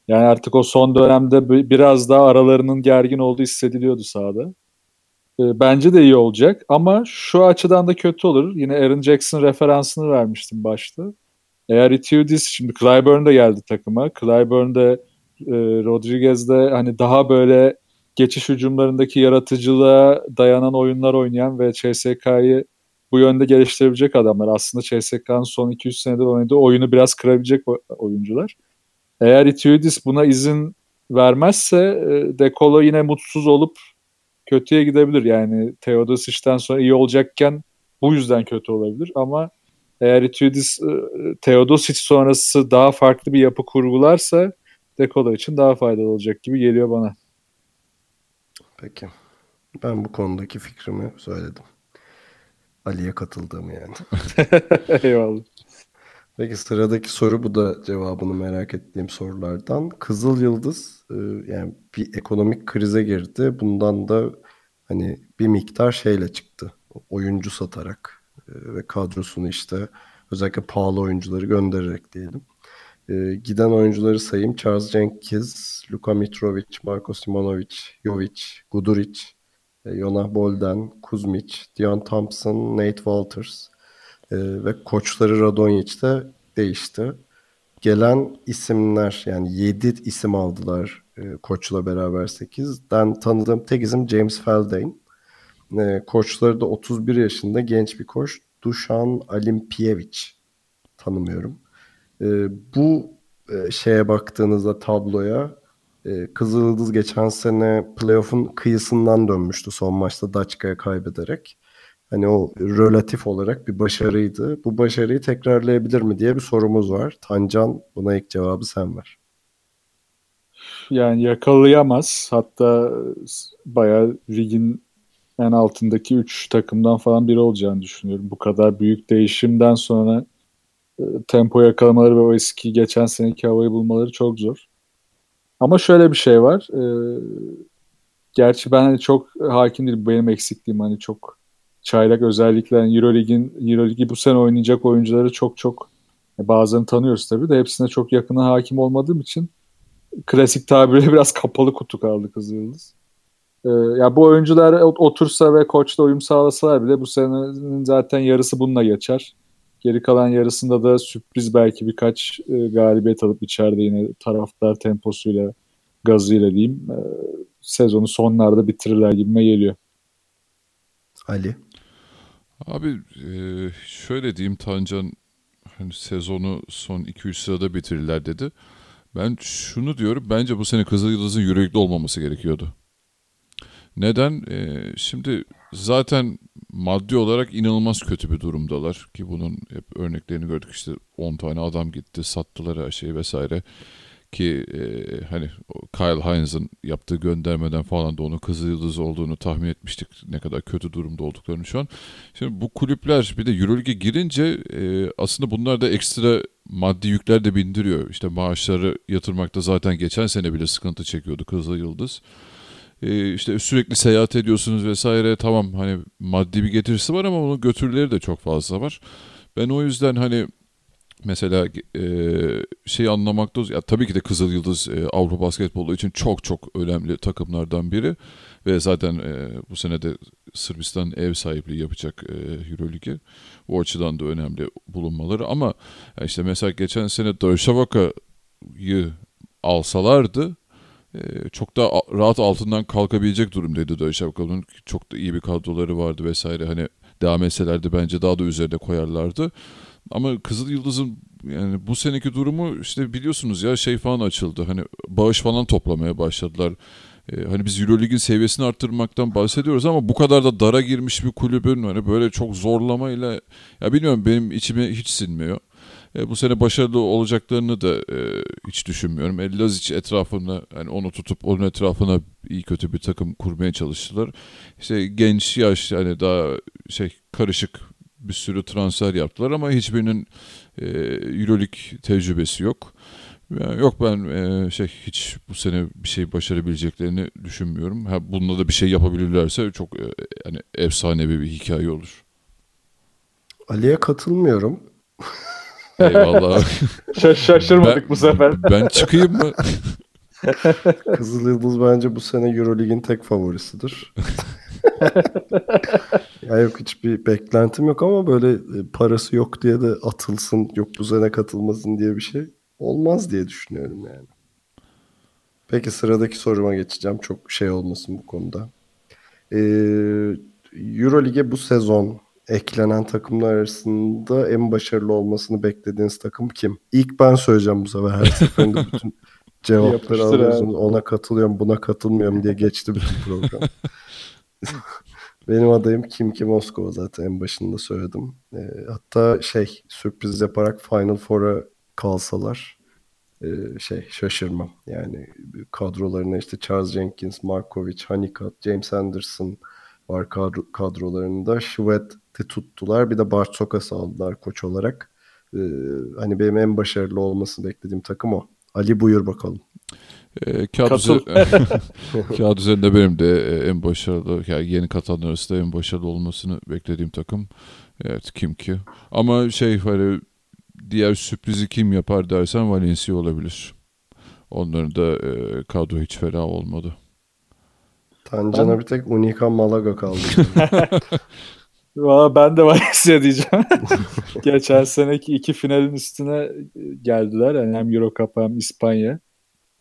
Yani artık o son dönemde biraz daha aralarının gergin olduğu hissediliyordu sahada. E, bence de iyi olacak ama şu açıdan da kötü olur. Yine Aaron Jackson referansını vermiştim başta. Eğer Itiudis şimdi Clyburn de geldi takıma. Clyburn de e, Rodriguez de hani daha böyle geçiş hücumlarındaki yaratıcılığa dayanan oyunlar oynayan ve CSK'yı bu yönde geliştirebilecek adamlar. Aslında CSK'nın son 2-3 senedir oynadığı oyunu biraz kırabilecek oyuncular. Eğer Itiudis buna izin vermezse e, Dekolo yine mutsuz olup kötüye gidebilir. Yani Teodosic'ten sonra iyi olacakken bu yüzden kötü olabilir ama eğer Itiudis e, Teodosic sonrası daha farklı bir yapı kurgularsa Dekolo için daha faydalı olacak gibi geliyor bana. Peki. Ben bu konudaki fikrimi söyledim. Ali'ye katıldığımı yani. Eyvallah. Peki sıradaki soru bu da cevabını merak ettiğim sorulardan. Kızıl Yıldız yani bir ekonomik krize girdi. Bundan da hani bir miktar şeyle çıktı. Oyuncu satarak e, ve kadrosunu işte özellikle pahalı oyuncuları göndererek diyelim. E, giden oyuncuları sayayım. Charles Jenkins, Luka Mitrovic, Marko Simonovic, Jovic, Guduric, Jonah Bolden, Kuzmic, Dion Thompson, Nate Walters e, ve koçları Radonjic de değişti. Gelen isimler yani 7 isim aldılar e, koçla beraber 8'den tanıdığım tek isim James Feldane. E, koçları da 31 yaşında genç bir koç Dušan Alimpijević tanımıyorum. E, bu e, şeye baktığınızda tabloya e, Kızıldız geçen sene playoff'un kıyısından dönmüştü son maçta Daçka'ya kaybederek. Hani o relatif olarak bir başarıydı. Bu başarıyı tekrarlayabilir mi diye bir sorumuz var. Tancan buna ilk cevabı sen ver. Yani yakalayamaz. Hatta bayağı ligin en altındaki 3 takımdan falan biri olacağını düşünüyorum. Bu kadar büyük değişimden sonra e, tempo yakalamaları ve o eski geçen seneki havayı bulmaları çok zor. Ama şöyle bir şey var. E, gerçi ben hani çok hakim değilim. Benim eksikliğim hani çok çaylak özellikle Eurolig'in Euroligi bu sene oynayacak oyuncuları çok çok e, bazılarını tanıyoruz tabii de hepsine çok yakına hakim olmadığım için klasik tabirle biraz kapalı kutu kaldı Kızılyıldız. Ee, ya bu oyuncular otursa ve koçla uyum sağlasalar bile bu senenin zaten yarısı bununla geçer. Geri kalan yarısında da sürpriz belki birkaç e, galibiyet alıp içeride yine taraftar temposuyla, gazıyla diyeyim e, sezonu sonlarda bitirirler gibime geliyor. Ali. Abi e, şöyle diyeyim Tancan hani sezonu son 2-3 sırada bitirirler dedi. Ben şunu diyorum bence bu sene Kızılyıldız'ın yürekli olmaması gerekiyordu. Neden? Ee, şimdi zaten maddi olarak inanılmaz kötü bir durumdalar ki bunun hep örneklerini gördük işte 10 tane adam gitti sattılar her şeyi vesaire ki e, hani Kyle Hines'ın yaptığı göndermeden falan da onun Kızılyıldız olduğunu tahmin etmiştik ne kadar kötü durumda olduklarını şu an. Şimdi bu kulüpler bir de Euroleague'e girince e, aslında bunlar da ekstra maddi yükler de bindiriyor. İşte maaşları yatırmakta zaten geçen sene bile sıkıntı çekiyordu Kızılyıldız. Yıldız e, işte sürekli seyahat ediyorsunuz vesaire tamam hani maddi bir getirisi var ama onun götürüleri de çok fazla var. Ben o yüzden hani mesela e, şey anlamakta ya tabii ki de Kızıl Yıldız e, Avrupa basketbolu için çok çok önemli takımlardan biri ve zaten e, bu sene de Sırbistan ev sahipliği yapacak e, EuroLeague'e. O açıdan da önemli bulunmaları ama işte mesela geçen sene Darüşşavaka'yı alsalardı ee, çok da rahat altından kalkabilecek durumdaydı Döşevkal'ın. Çok da iyi bir kadroları vardı vesaire. Hani devam etselerdi bence daha da üzerine koyarlardı. Ama Kızıl Yıldız'ın yani bu seneki durumu işte biliyorsunuz ya şey falan açıldı. Hani bağış falan toplamaya başladılar. e, hani biz Eurolig'in seviyesini arttırmaktan bahsediyoruz ama bu kadar da dara girmiş bir kulübün hani böyle çok zorlamayla ya bilmiyorum benim içime hiç sinmiyor. E, bu sene başarılı olacaklarını da e, hiç düşünmüyorum. E, Lazic etrafında hani onu tutup onun etrafına iyi kötü bir takım kurmaya çalıştılar. İşte genç yaş hani daha şey karışık bir sürü transfer yaptılar ama hiçbirinin e, Euroleague tecrübesi yok. Yani yok ben e, şey hiç bu sene bir şey başarabileceklerini düşünmüyorum. Ha bununla da bir şey yapabilirlerse çok e, yani efsanevi bir hikaye olur. Ali'ye katılmıyorum. Eyvallah. Şaşırmadık Ben- bu sefer. ben çıkayım mı? Kızıl Yıldız bence bu sene Eurolig'in tek favorisidir. Ya yok hiçbir beklentim yok ama böyle e, parası yok diye de atılsın, yok bu sene katılmasın diye bir şey olmaz diye düşünüyorum yani. Peki sıradaki soruma geçeceğim. Çok şey olmasın bu konuda. Ee, Eurolig'e bu sezon eklenen takımlar arasında en başarılı olmasını beklediğiniz takım kim? İlk ben söyleyeceğim bu sefer. Her seferinde bütün cevapları alıyorsunuz. Ona katılıyorum, buna katılmıyorum diye geçti bütün program. Benim adayım Kim Ki Moskova zaten en başında söyledim. Ee, hatta şey sürpriz yaparak Final Four'a kalsalar e, şey şaşırmam. Yani kadrolarına işte Charles Jenkins, Markovic, Honeycutt, James Anderson var kadro, kadrolarında. Şved'i tuttular. Bir de Bartzokas aldılar koç olarak. Ee, hani benim en başarılı olmasını beklediğim takım o. Ali buyur bakalım. E, kağıt, Katıl. üzeri- kağıt üzerinde benim de e, en başarılı, yani yeni katanlar arasında en başarılı olmasını beklediğim takım. Evet kim ki. Ama şey hani diğer sürprizi kim yapar dersen Valencia olabilir. Onların da e, kadro hiç fena olmadı. Tancan'a Ben- bir tek Unica Malaga kaldı. Valla ben de Valencia diyeceğim. Geçen seneki iki finalin üstüne geldiler. Yani hem Euro Cup hem İspanya.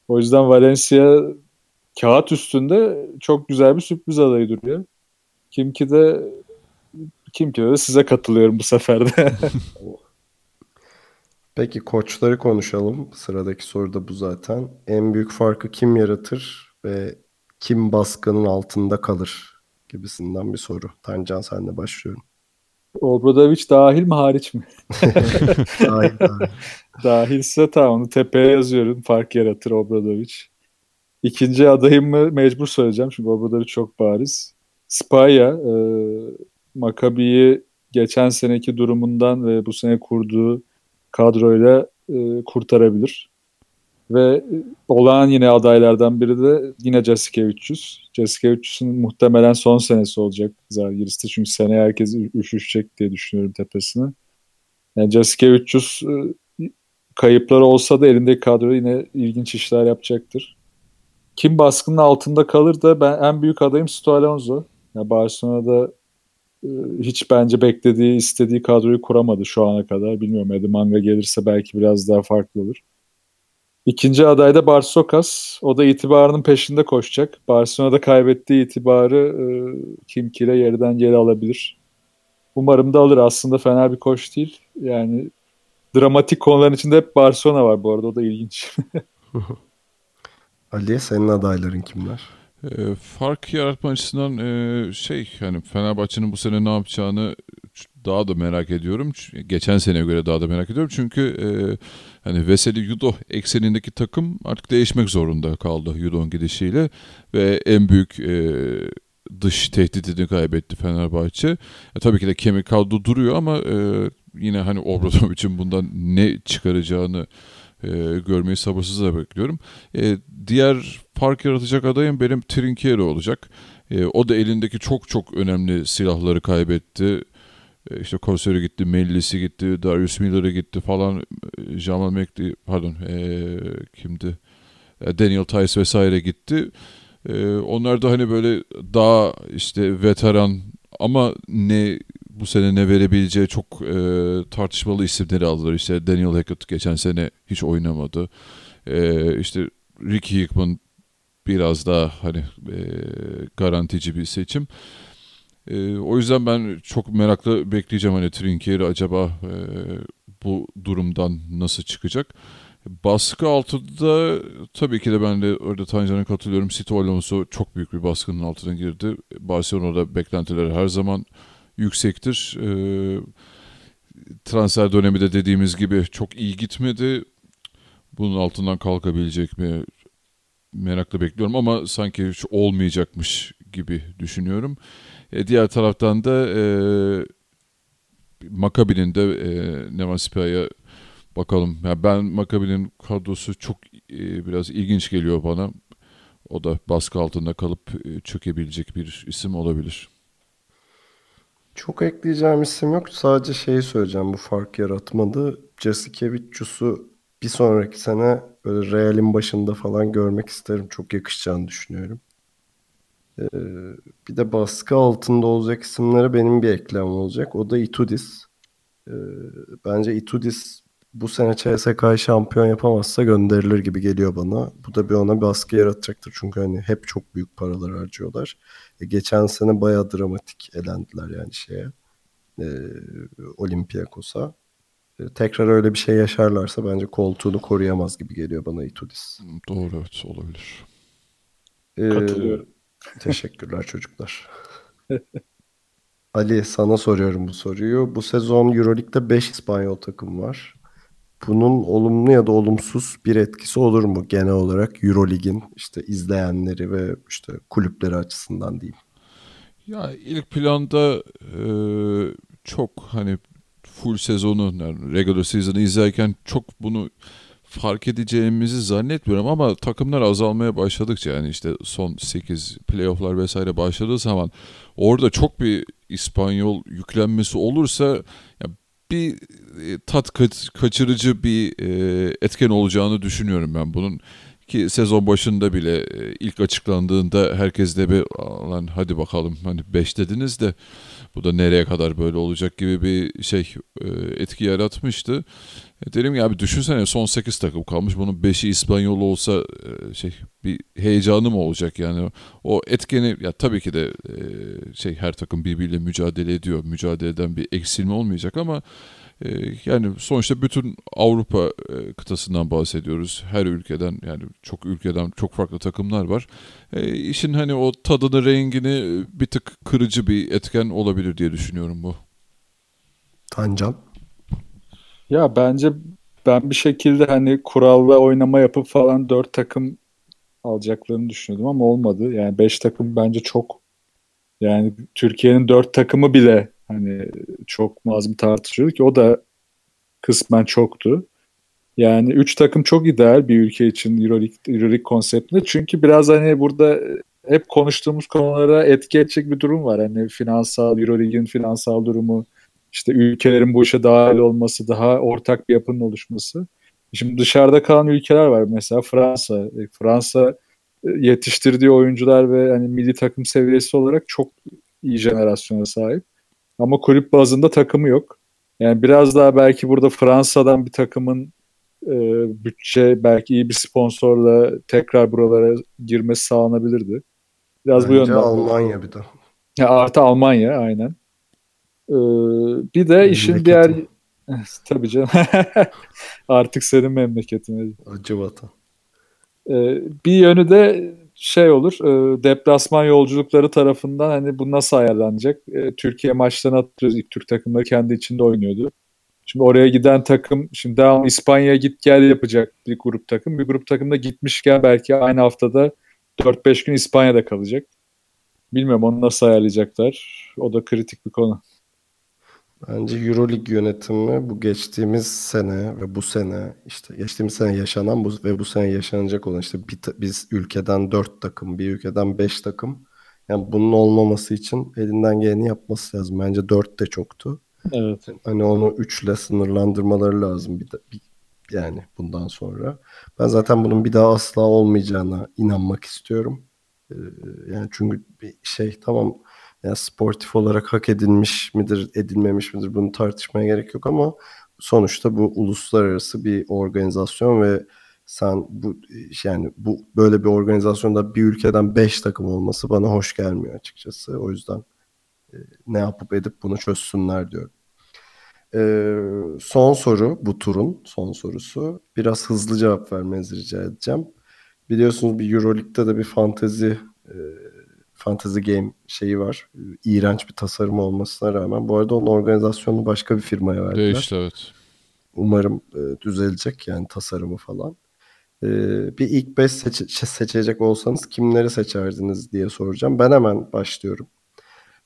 O yüzden Valencia kağıt üstünde çok güzel bir sürpriz adayı duruyor. Kim ki de kim ki de size katılıyorum bu sefer de. Peki koçları konuşalım. Sıradaki soru da bu zaten. En büyük farkı kim yaratır ve kim baskının altında kalır gibisinden bir soru. Tancan senle başlıyorum. Obradovic dahil mi hariç mi? Dahil, dahil. Dahilse tamam onu tepeye yazıyorum. Fark yaratır Obradovic. İkinci adayımı mecbur söyleyeceğim çünkü Obradovic çok bariz. Spaya e, Maccabi'yi geçen seneki durumundan ve bu sene kurduğu kadroyla e, kurtarabilir. Ve olağan yine adaylardan biri de yine Jasikevicius. Jasikevicius'un muhtemelen son senesi olacak Zalgiris'te. Çünkü seneye herkes üşüşecek diye düşünüyorum tepesine. Yani Jasikevicius e, kayıpları olsa da elindeki kadro yine ilginç işler yapacaktır. Kim baskının altında kalır da ben en büyük adayım Sto Alonso. Ya Barcelona'da e, hiç bence beklediği, istediği kadroyu kuramadı şu ana kadar. Bilmiyorum Eddie Manga gelirse belki biraz daha farklı olur. İkinci aday da Barsokas. O da itibarının peşinde koşacak. Barcelona'da kaybettiği itibarı e, Kimki ile yerden geri alabilir. Umarım da alır. Aslında fena bir koç değil. Yani dramatik konuların içinde hep Barcelona var bu arada. O da ilginç. Ali senin adayların kimler? E, fark yaratma açısından e, şey hani Fenerbahçe'nin bu sene ne yapacağını daha da merak ediyorum. Geçen seneye göre daha da merak ediyorum. Çünkü e, hani Veseli Yudo eksenindeki takım artık değişmek zorunda kaldı Yudo'nun gidişiyle ve en büyük e, dış tehditini kaybetti Fenerbahçe. E, tabii ki de kemik kadro duruyor ama e, yine hani Obradovic'in bundan ne çıkaracağını e, görmeyi sabırsızla bekliyorum. E, diğer fark yaratacak adayım benim Trinkieri olacak. E, o da elindeki çok çok önemli silahları kaybetti. E, işte Koseri gitti, Mellisi gitti, Darius Miller'ı gitti falan. E, Jamal Mekli, pardon e, kimdi? E, Daniel Tice vesaire gitti. E, onlar da hani böyle daha işte veteran ama ne bu sene ne verebileceği çok e, tartışmalı isimleri aldılar. İşte Daniel Hackett geçen sene hiç oynamadı. E, işte Ricky Hickman biraz daha hani e, garantici bir seçim. E, o yüzden ben çok merakla bekleyeceğim hani Trinkieri acaba e, bu durumdan nasıl çıkacak. Baskı altında tabii ki de ben de orada Tancan'a katılıyorum. Sito Alonso çok büyük bir baskının altına girdi. Barcelona'da beklentiler her zaman yüksektir. Ee, transfer dönemi de dediğimiz gibi çok iyi gitmedi. Bunun altından kalkabilecek mi merakla bekliyorum ama sanki hiç olmayacakmış gibi düşünüyorum. E, diğer taraftan da e, Maccabi'nin de e, Nemaspiya'ya bakalım. Yani ben Maccabi'nin kadrosu çok e, biraz ilginç geliyor bana. O da baskı altında kalıp e, çökebilecek bir isim olabilir. Çok ekleyeceğim isim yok. Sadece şeyi söyleyeceğim bu fark yaratmadı. Jasikevicius'u bir sonraki sene böyle Real'in başında falan görmek isterim. Çok yakışacağını düşünüyorum. Ee, bir de baskı altında olacak isimlere benim bir eklem olacak. O da Itudis. Ee, bence Itudis bu sene CSK şampiyon yapamazsa gönderilir gibi geliyor bana. Bu da bir ona bir baskı yaratacaktır. Çünkü hani hep çok büyük paralar harcıyorlar. E, geçen sene bayağı dramatik elendiler yani şeye. E, Olympiakos'a. E, tekrar öyle bir şey yaşarlarsa bence koltuğunu koruyamaz gibi geliyor bana Itudis. Doğru evet olabilir. E, Katılıyorum. Teşekkürler çocuklar. Ali sana soruyorum bu soruyu. Bu sezon Euroleague'de 5 İspanyol takım var bunun olumlu ya da olumsuz bir etkisi olur mu genel olarak Eurolig'in işte izleyenleri ve işte kulüpleri açısından diyeyim. Ya ilk planda e, çok hani full sezonu yani regular season'ı izlerken çok bunu fark edeceğimizi zannetmiyorum ama takımlar azalmaya başladıkça yani işte son 8 playofflar vesaire başladığı zaman orada çok bir İspanyol yüklenmesi olursa bir e, tat kaçırıcı bir e, etken olacağını düşünüyorum ben bunun ki sezon başında bile e, ilk açıklandığında herkes de bir lan hadi bakalım hani 5 dediniz de bu da nereye kadar böyle olacak gibi bir şey etki yaratmıştı. Dedim ya abi düşünsene son 8 takım kalmış bunun 5'i İspanyol olsa şey bir heyecanı mı olacak yani o etkeni ya tabii ki de şey her takım birbiriyle mücadele ediyor mücadeleden bir eksilme olmayacak ama yani sonuçta bütün Avrupa kıtasından bahsediyoruz. Her ülkeden yani çok ülkeden çok farklı takımlar var. E, işin hani o tadını, rengini bir tık kırıcı bir etken olabilir diye düşünüyorum bu. Tancan? Ya bence ben bir şekilde hani kuralla oynama yapıp falan dört takım alacaklarını düşünüyordum ama olmadı. Yani beş takım bence çok. Yani Türkiye'nin dört takımı bile hani çok mazım tartışıyordu ki o da kısmen çoktu. Yani üç takım çok ideal bir ülke için Euroleague, Euroleague konseptinde. Çünkü biraz hani burada hep konuştuğumuz konulara etki edecek bir durum var. Hani finansal, Euroleague'in finansal durumu, işte ülkelerin bu işe dahil olması, daha ortak bir yapının oluşması. Şimdi dışarıda kalan ülkeler var mesela Fransa. E, Fransa e, yetiştirdiği oyuncular ve hani milli takım seviyesi olarak çok iyi jenerasyona sahip. Ama kulüp bazında takımı yok. Yani biraz daha belki burada Fransa'dan bir takımın e, bütçe belki iyi bir sponsorla tekrar buralara girmesi sağlanabilirdi. Biraz Bence bu yönden. Almanya bir de. Ya artı Almanya aynen. Ee, bir de işin diğer tabii canım. Artık senin memleketin. Acı vatan. Ee, bir yönü de şey olur e, deplasman yolculukları tarafından hani bu nasıl ayarlanacak? E, Türkiye maçlarını atıyoruz. İlk Türk takımları kendi içinde oynuyordu. Şimdi oraya giden takım şimdi devam İspanya git gel yapacak bir grup takım. Bir grup takım da gitmişken belki aynı haftada 4-5 gün İspanya'da kalacak. Bilmiyorum onu nasıl ayarlayacaklar. O da kritik bir konu. Bence Euroleague yönetimi bu geçtiğimiz sene ve bu sene işte geçtiğimiz sene yaşanan bu ve bu sene yaşanacak olan işte bir, biz ülkeden dört takım, bir ülkeden beş takım. Yani bunun olmaması için elinden geleni yapması lazım. Bence dört de çoktu. Evet. Hani onu üçle sınırlandırmaları lazım bir, de, bir yani bundan sonra. Ben zaten bunun bir daha asla olmayacağına inanmak istiyorum. Ee, yani çünkü bir şey tamam yani sportif olarak hak edilmiş midir, edilmemiş midir bunu tartışmaya gerek yok ama sonuçta bu uluslararası bir organizasyon ve sen bu yani bu böyle bir organizasyonda bir ülkeden 5 takım olması bana hoş gelmiyor açıkçası. O yüzden e, ne yapıp edip bunu çözsünler diyorum. Ee, son soru bu turun son sorusu. Biraz hızlı cevap vermenizi rica edeceğim. Biliyorsunuz bir Euroleague'de de bir fantezi e, fantasy game şeyi var. İğrenç bir tasarım olmasına rağmen. Bu arada onun organizasyonunu başka bir firmaya verdiler. Değişti evet. Umarım e, düzelecek yani tasarımı falan. E, bir ilk 5 seç- seçecek olsanız kimleri seçerdiniz diye soracağım. Ben hemen başlıyorum.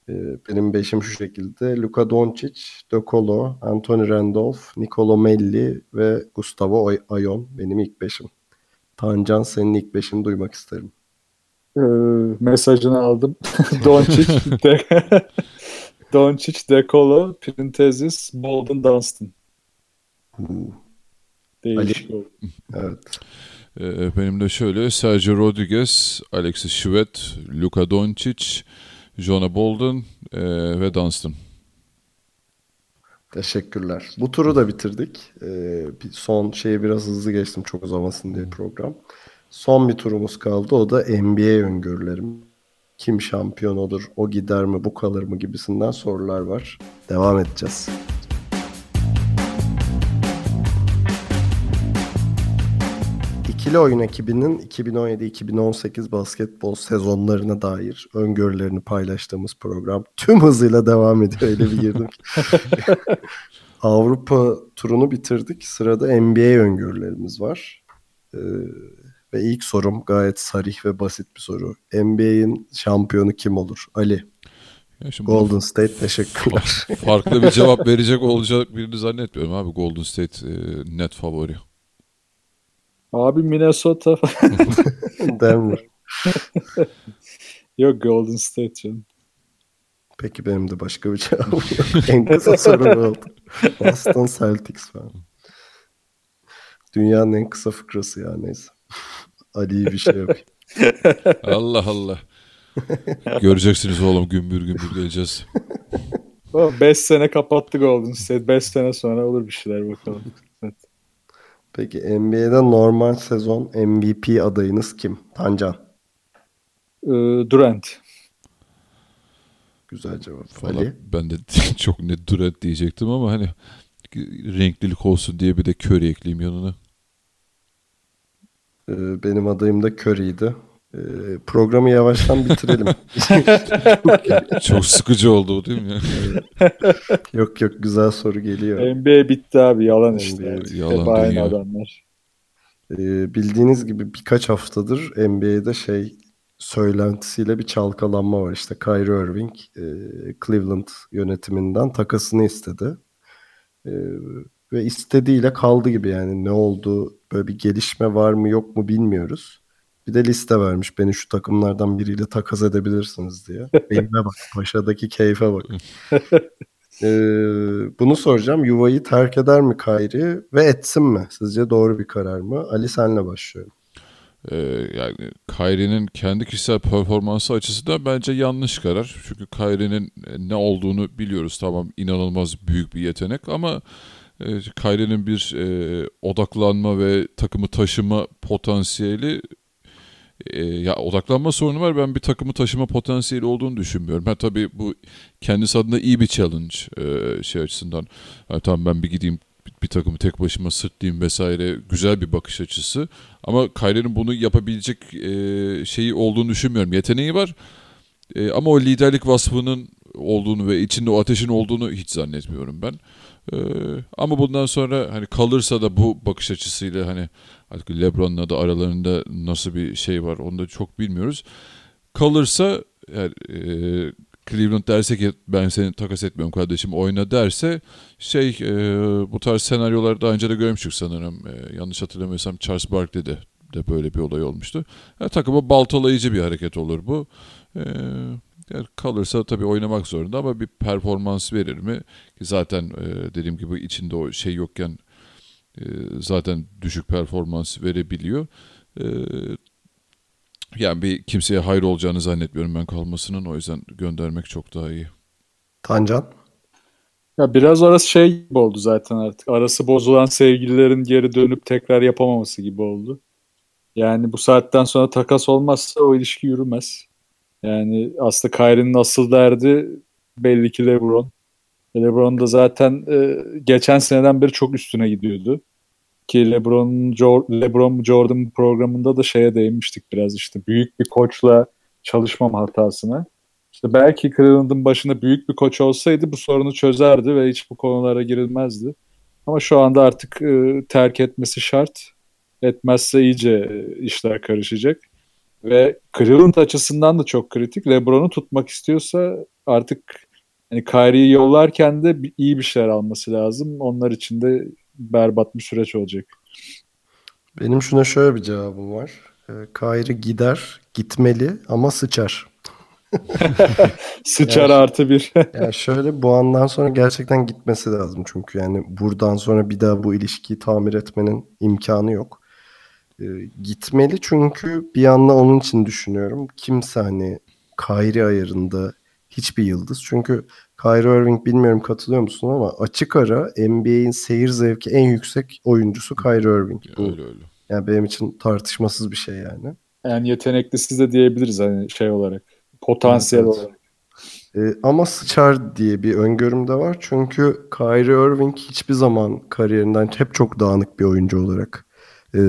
E, benim beşim şu şekilde. Luka Doncic, De Colo, Anthony Randolph, Nicolo Melli ve Gustavo Ay- Ayon benim ilk beşim. Tancan senin ilk beşini duymak isterim. Ee, mesajını aldım. Doncic, De Doncic, Decolo, Printezis, Bolden, Dunstan. Değişik oldu. Evet. Ee, benim de şöyle Sergio Rodriguez, Alexis Şivet, Luka Doncic, Jonah Bolden e, ve Dunstan. Teşekkürler. Bu turu da bitirdik. Ee, bir son şeye biraz hızlı geçtim çok uzamasın diye program. Son bir turumuz kaldı. O da NBA öngörülerim. Kim şampiyon olur, o gider mi, bu kalır mı gibisinden sorular var. Devam edeceğiz. İkili oyun ekibinin 2017-2018 basketbol sezonlarına dair öngörülerini paylaştığımız program tüm hızıyla devam ediyor. Öyle bir girdim. Avrupa turunu bitirdik. Sırada NBA öngörülerimiz var. Ee, ve ilk sorum gayet sarih ve basit bir soru. NBA'in şampiyonu kim olur? Ali. Ya şimdi Golden State teşekkürler. farklı bir cevap verecek olacak birini zannetmiyorum abi. Golden State e, net favori. Abi Minnesota. Denver. Yok Golden State canım. Peki benim de başka bir cevabım yok. en kısa soru oldu. Boston Celtics falan. Dünyanın en kısa fıkrası ya neyse. Ali'yi bir şey yapayım. Allah Allah. Göreceksiniz oğlum gümbür gümbür geleceğiz. 5 sene kapattı Golden State. 5 sene sonra olur bir şeyler bakalım. Evet. Peki NBA'de normal sezon MVP adayınız kim? Tancan. Ee, Durant. Güzel cevap. Valla Ali. ben de çok net Durant diyecektim ama hani renklilik olsun diye bir de Curry ekleyeyim yanına. Ee, benim adayım da Curry'ydi. Ee, programı yavaştan bitirelim. Çok sıkıcı oldu değil mi? yok yok güzel soru geliyor. NBA bitti abi. Yalan işte. NBA yalan Hep adamlar. Ee, bildiğiniz gibi birkaç haftadır NBA'de şey söylentisiyle bir çalkalanma var. İşte Kyrie Irving e, Cleveland yönetiminden takasını istedi. E, ve istediğiyle kaldı gibi yani ne oldu böyle bir gelişme var mı yok mu bilmiyoruz. Bir de liste vermiş beni şu takımlardan biriyle takas edebilirsiniz diye. Benimle bak paşadaki keyfe bak. Ee, bunu soracağım. Yuvayı terk eder mi Kyrie ve etsin mi? Sizce doğru bir karar mı? Ali senle başlıyorum. Ee, yani Kyrie'nin kendi kişisel performansı açısından bence yanlış karar. Çünkü Kyrie'nin ne olduğunu biliyoruz. Tamam inanılmaz büyük bir yetenek ama e, Kyrie'nin bir e, odaklanma ve takımı taşıma potansiyeli e, ya odaklanma sorunu var. Ben bir takımı taşıma potansiyeli olduğunu düşünmüyorum. Ha tabii bu kendisi adına iyi bir challenge e, şey açısından. Ha, tamam ben bir gideyim bir, bir takımı tek başıma sırtlayayım vesaire güzel bir bakış açısı. Ama Kyrie'nin bunu yapabilecek e, şeyi olduğunu düşünmüyorum. Yeteneği var. E, ama o liderlik vasfının olduğunu ve içinde o ateşin olduğunu hiç zannetmiyorum ben. E, ama bundan sonra hani kalırsa da bu bakış açısıyla hani artık LeBron'la da aralarında nasıl bir şey var onu da çok bilmiyoruz. Kalırsa eğer e, Cleveland derse ki ben seni takas etmiyorum kardeşim oyna derse şey e, bu tarz senaryoları daha önce de görmüştük sanırım. E, yanlış hatırlamıyorsam Charles Barkley'de de böyle bir olay olmuştu. Yani takıma baltalayıcı bir hareket olur bu. E, yani kalırsa tabii oynamak zorunda ama bir performans verir mi? Ki zaten e, dediğim gibi içinde o şey yokken e, zaten düşük performans verebiliyor. E, yani bir kimseye hayır olacağını zannetmiyorum ben kalmasının. O yüzden göndermek çok daha iyi. Tancan. Ya biraz orası şey gibi oldu zaten artık. Arası bozulan sevgililerin geri dönüp tekrar yapamaması gibi oldu. Yani bu saatten sonra takas olmazsa o ilişki yürümez. Yani aslında Kyrie'nin asıl derdi belli ki LeBron. LeBron da zaten e, geçen seneden beri çok üstüne gidiyordu. Ki LeBron, LeBron Jordan programında da şeye değinmiştik biraz işte büyük bir koçla çalışmam hatasına. İşte belki Cleveland'ın başında büyük bir koç olsaydı bu sorunu çözerdi ve hiç bu konulara girilmezdi. Ama şu anda artık e, terk etmesi şart. Etmezse iyice e, işler karışacak. Ve Cleveland açısından da çok kritik. LeBron'u tutmak istiyorsa artık hani Kyrie'yi yollarken de iyi bir şeyler alması lazım. Onlar için de berbat bir süreç olacak. Benim şuna şöyle bir cevabım var. E, Kyrie gider, gitmeli ama sıçar. Sıçar yani, artı bir. yani şöyle bu andan sonra gerçekten gitmesi lazım çünkü yani buradan sonra bir daha bu ilişkiyi tamir etmenin imkanı yok. Ee, gitmeli çünkü bir anda onun için düşünüyorum. Kimse hani Kyrie ayarında hiçbir yıldız. Çünkü Kyrie Irving bilmiyorum katılıyor musun ama açık ara NBA'in seyir zevki en yüksek oyuncusu Kyrie Irving. Bu, öyle öyle. Yani benim için tartışmasız bir şey yani. Yani yeteneklisi de diyebiliriz hani şey olarak. Potansiyel evet, olarak. Ee, ama sıçar diye bir öngörüm de var. Çünkü Kyrie Irving hiçbir zaman kariyerinden hep çok dağınık bir oyuncu olarak e,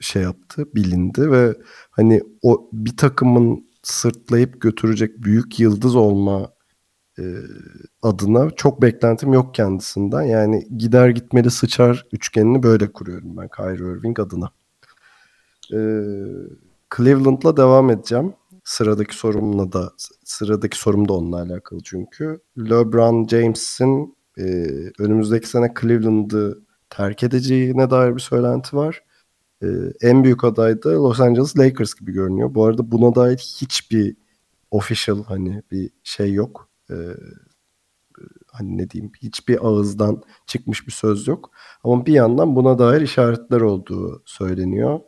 şey yaptı, bilindi ve hani o bir takımın sırtlayıp götürecek büyük yıldız olma e, adına çok beklentim yok kendisinden. Yani gider gitmeli sıçar üçgenini böyle kuruyorum ben Kyrie Irving adına. E, Cleveland'la devam edeceğim. Sıradaki sorumla da sıradaki sorum da onunla alakalı çünkü. LeBron James'in e, önümüzdeki sene Cleveland'ı terk edeceğine dair bir söylenti var. E, en büyük aday da Los Angeles Lakers gibi görünüyor. Bu arada buna dair hiçbir official hani bir şey yok. E, hani ne diyeyim hiçbir ağızdan çıkmış bir söz yok. Ama bir yandan buna dair işaretler olduğu söyleniyor.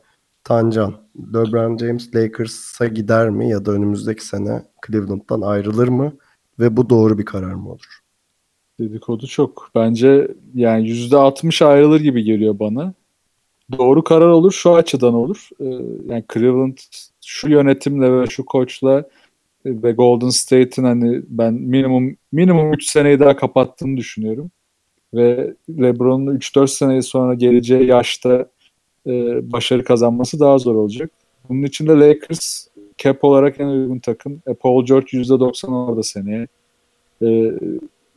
Tancan, LeBron James Lakers'a gider mi ya da önümüzdeki sene Cleveland'dan ayrılır mı ve bu doğru bir karar mı olur? Dedikodu çok. Bence yani %60 ayrılır gibi geliyor bana. Doğru karar olur şu açıdan olur. Ee, yani Cleveland şu yönetimle ve şu koçla ve Golden State'in hani ben minimum minimum 3 seneyi daha kapattığını düşünüyorum. Ve LeBron'un 3-4 seneyi sonra geleceği yaşta e, başarı kazanması daha zor olacak. Bunun için de Lakers cap olarak en uygun takım. E, Paul George %90 orada seneye. E,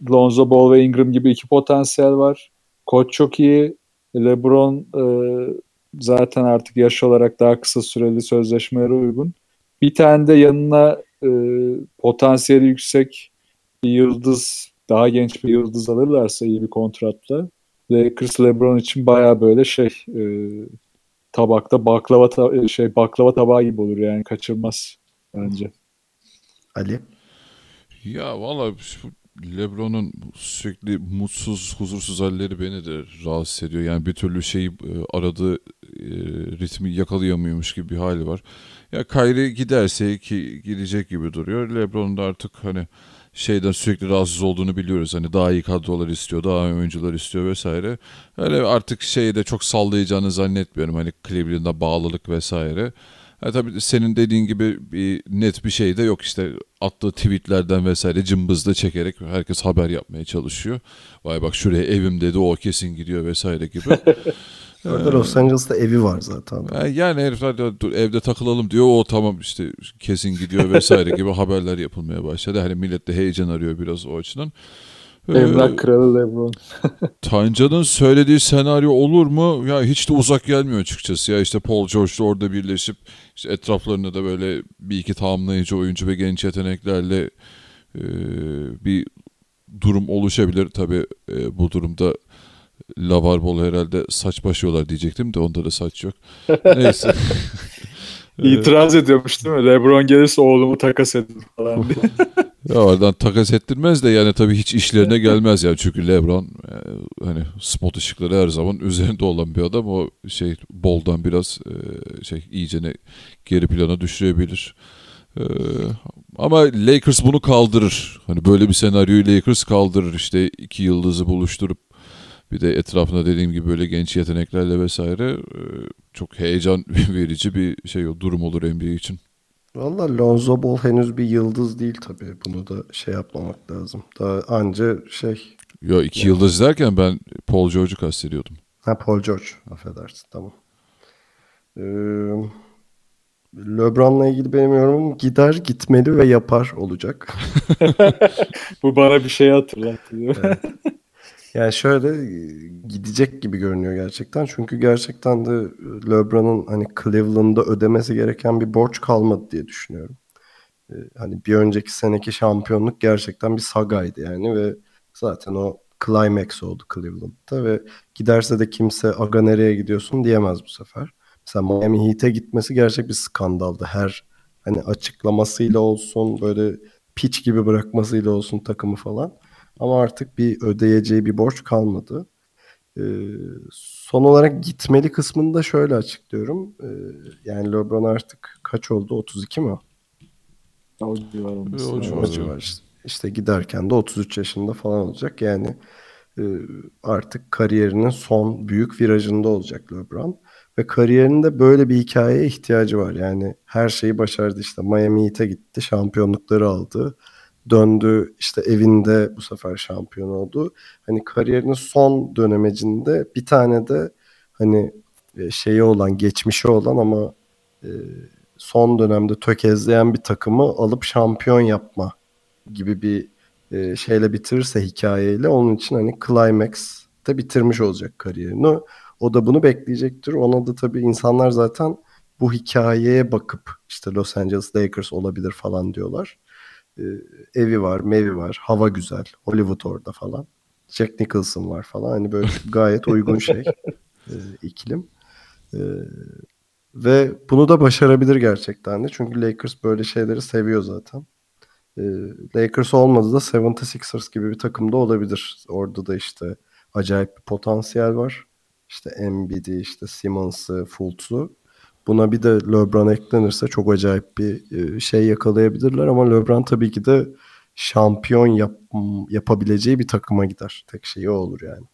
Lonzo Ball ve Ingram gibi iki potansiyel var. Koç çok iyi. LeBron e, zaten artık yaş olarak daha kısa süreli sözleşmelere uygun. Bir tane de yanına e, potansiyeli yüksek bir yıldız, daha genç bir yıldız alırlarsa iyi bir kontratla Lakers LeBron için baya böyle şey e, tabakta baklava ta- e, şey baklava tabağı gibi olur yani kaçırmaz bence. Ali ya valla LeBron'un sürekli mutsuz, huzursuz halleri beni de rahatsız ediyor. Yani bir türlü şeyi e, aradığı e, ritmi yakalayamıyormuş gibi bir hali var. Ya Kyrie giderse ki gidecek gibi duruyor. LeBron da artık hani şeyden sürekli rahatsız olduğunu biliyoruz. Hani daha iyi kadrolar istiyor, daha iyi oyuncular istiyor vesaire. Öyle artık şeyi de çok sallayacağını zannetmiyorum. Hani Cleveland'a bağlılık vesaire. Ya tabii senin dediğin gibi bir net bir şey de yok işte attığı tweetlerden vesaire cımbızla çekerek herkes haber yapmaya çalışıyor. Vay bak şuraya evim dedi o kesin gidiyor vesaire gibi. Orada Los Angeles'ta evi var zaten. Yani herifler dur, evde takılalım diyor. O tamam işte kesin gidiyor vesaire gibi haberler yapılmaya başladı. Hani millet de heyecan arıyor biraz o açıdan. Emlak ee, kralı Lebron. Tancan'ın söylediği senaryo olur mu? Ya hiç de uzak gelmiyor açıkçası. Ya işte Paul George'la orada birleşip işte etraflarında da böyle bir iki tamamlayıcı oyuncu ve genç yeteneklerle e, bir durum oluşabilir. Tabii e, bu durumda Lavar Bol herhalde saç başıyorlar diyecektim de onda da saç yok. Neyse. İtiraz ediyormuş değil mi? Lebron gelirse oğlumu takas edin falan diye. ya oradan takas ettirmez de yani tabii hiç işlerine gelmez yani. Çünkü Lebron e, hani spot ışıkları her zaman üzerinde olan bir adam. O şey boldan biraz e, şey iyicene geri plana düşürebilir. E, ama Lakers bunu kaldırır. Hani böyle bir senaryoyu Lakers kaldırır. İşte iki yıldızı buluşturup bir de etrafında dediğim gibi böyle genç yeteneklerle vesaire e, çok heyecan verici bir şey o durum olur NBA için. Valla Lonzo Ball henüz bir yıldız değil tabii. Bunu da şey yapmamak lazım. Daha anca şey... Ya iki yıldız derken ben Paul George'u kastediyordum. Ha Paul George. Affedersin. Tamam. Ee, LeBron'la ilgili benim yorumum gider, gitmeli ve yapar olacak. Bu bana bir şey hatırlattı. Evet. Yani şöyle gidecek gibi görünüyor gerçekten. Çünkü gerçekten de LeBron'un hani Cleveland'da ödemesi gereken bir borç kalmadı diye düşünüyorum. Ee, hani bir önceki seneki şampiyonluk gerçekten bir sagaydı yani ve zaten o climax oldu Cleveland'da ve giderse de kimse aga nereye gidiyorsun diyemez bu sefer. Mesela Miami Heat'e gitmesi gerçek bir skandaldı. Her hani açıklamasıyla olsun böyle piç gibi bırakmasıyla olsun takımı falan. Ama artık bir ödeyeceği bir borç kalmadı. Ee, son olarak gitmeli kısmını da şöyle açıklıyorum. Ee, yani LeBron artık kaç oldu? 32 mi? O civar olması. O civar. O civar işte. İşte giderken de 33 yaşında falan olacak. Yani e, artık kariyerinin son büyük virajında olacak LeBron. Ve kariyerinde böyle bir hikayeye ihtiyacı var. Yani her şeyi başardı işte. Miami Heat'e gitti, şampiyonlukları aldı. Döndü işte evinde bu sefer şampiyon oldu. Hani kariyerinin son dönemecinde bir tane de hani e, şeyi olan, geçmişi olan ama e, son dönemde tökezleyen bir takımı alıp şampiyon yapma gibi bir e, şeyle bitirirse hikayeyle onun için hani climax'te bitirmiş olacak kariyerini. O da bunu bekleyecektir. Ona da tabii insanlar zaten bu hikayeye bakıp işte Los Angeles Lakers olabilir falan diyorlar. Ee, evi var, mevi var, hava güzel, Hollywood orada falan. Jack Nicholson var falan. Hani böyle gayet uygun şey e, iklim. E, ve bunu da başarabilir gerçekten de. Çünkü Lakers böyle şeyleri seviyor zaten. E, Lakers olmadı da 76ers gibi bir takımda olabilir. Orada da işte acayip bir potansiyel var. İşte Embiid'i, işte Simmons'ı, Fultz'u. Buna bir de LeBron eklenirse çok acayip bir e, şey yakalayabilirler ama LeBron tabii ki de şampiyon yap, yapabileceği bir takıma gider. Tek şey o olur yani.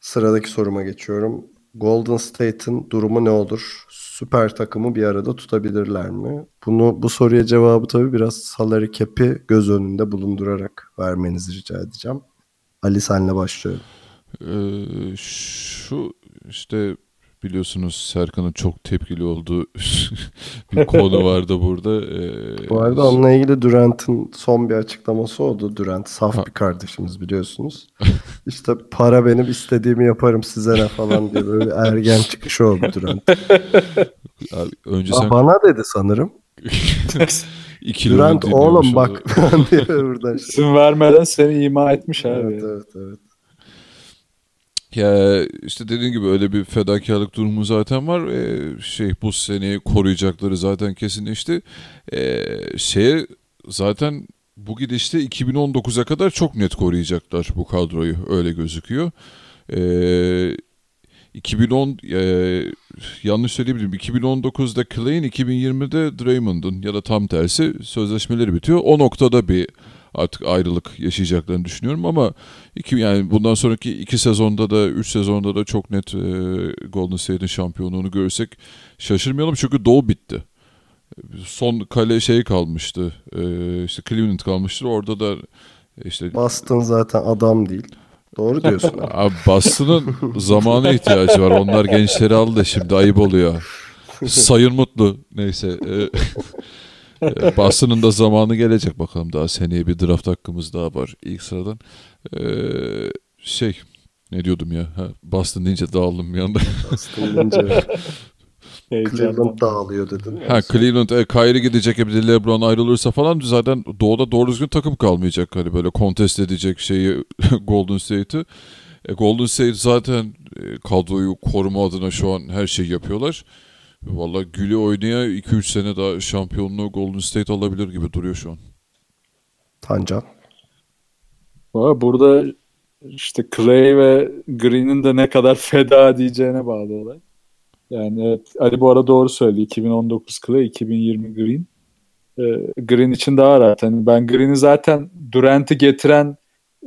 Sıradaki soruma geçiyorum. Golden State'in durumu ne olur? Süper takımı bir arada tutabilirler mi? Bunu bu soruya cevabı tabii biraz salary cap'i göz önünde bulundurarak vermenizi rica edeceğim. Ali senle başlıyorum. Ee, şu işte biliyorsunuz Serkan'ın çok tepkili olduğu bir konu vardı burada. Ee, Bu arada onunla ilgili Durant'ın son bir açıklaması oldu. Durant saf ha. bir kardeşimiz biliyorsunuz. İşte para benim istediğimi yaparım size ne falan diye böyle ergen çıkışı oldu Durant. Abi, önce sen... Bana dedi sanırım. Durant oğlum bak diye buradan. İsim vermeden seni ima etmiş abi. Evet evet evet. Ya işte dediğin gibi öyle bir fedakarlık durumu zaten var. Ee, şey bu seneyi koruyacakları zaten kesinleşti. Ee, şeye zaten bu gidişte 2019'a kadar çok net koruyacaklar bu kadroyu öyle gözüküyor. Ee, 2010 e, yanlış söyleyebilirim. 2019'da Clay'in 2020'de Draymond'un ya da tam tersi sözleşmeleri bitiyor. O noktada bir artık ayrılık yaşayacaklarını düşünüyorum ama iki yani bundan sonraki iki sezonda da üç sezonda da çok net e, Golden State'in şampiyonluğunu görsek şaşırmayalım çünkü Doğu bitti. Son kale şey kalmıştı. E, işte Cleveland kalmıştır. Orada da işte Boston zaten adam değil. Doğru diyorsun. Abi Boston'ın zamana ihtiyacı var. Onlar gençleri aldı şimdi ayıp oluyor. Sayın Mutlu neyse. E, ee, Boston'ın da zamanı gelecek bakalım daha seneye bir draft hakkımız daha var ilk sıradan. Ee, şey ne diyordum ya ha, Boston deyince dağıldım bir anda. Boston deyince Cleveland dağılıyor dedin. Ha Cleveland e, Kyrie gidecek bir de LeBron ayrılırsa falan zaten doğuda doğru düzgün takım kalmayacak. Hani böyle kontest edecek şeyi Golden State'i. E, Golden State zaten e, kadroyu koruma adına şu an her şeyi yapıyorlar. Valla Gül'ü oynaya 2-3 sene daha şampiyonluğu Golden State alabilir gibi duruyor şu an. Tancan. Burada işte Clay ve Green'in de ne kadar feda diyeceğine bağlı olay. Yani evet, Ali bu arada doğru söyledi. 2019 Clay, 2020 Green. Ee, Green için daha rahat. Yani ben Green'i zaten Durant'i getiren